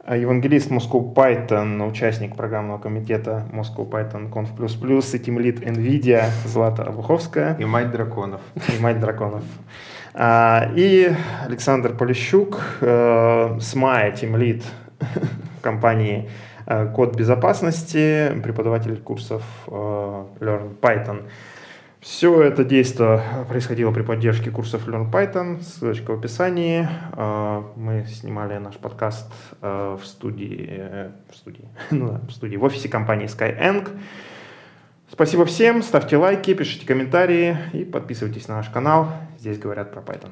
а евангелист Moscow Python, участник программного комитета Moscow Python Conf++ и тимлит NVIDIA Злата Обуховская. И мать драконов. И мать драконов. А, и Александр Полищук, э, с мая тимлит компании Э, код безопасности, преподаватель курсов э, Learn Python. Все это действие происходило при поддержке курсов Learn Python, ссылочка в описании. Э, мы снимали наш подкаст в студии, в студии, ну да, в студии, в офисе компании Skyeng. Спасибо всем, ставьте лайки, пишите комментарии и подписывайтесь на наш канал. Здесь говорят про Python.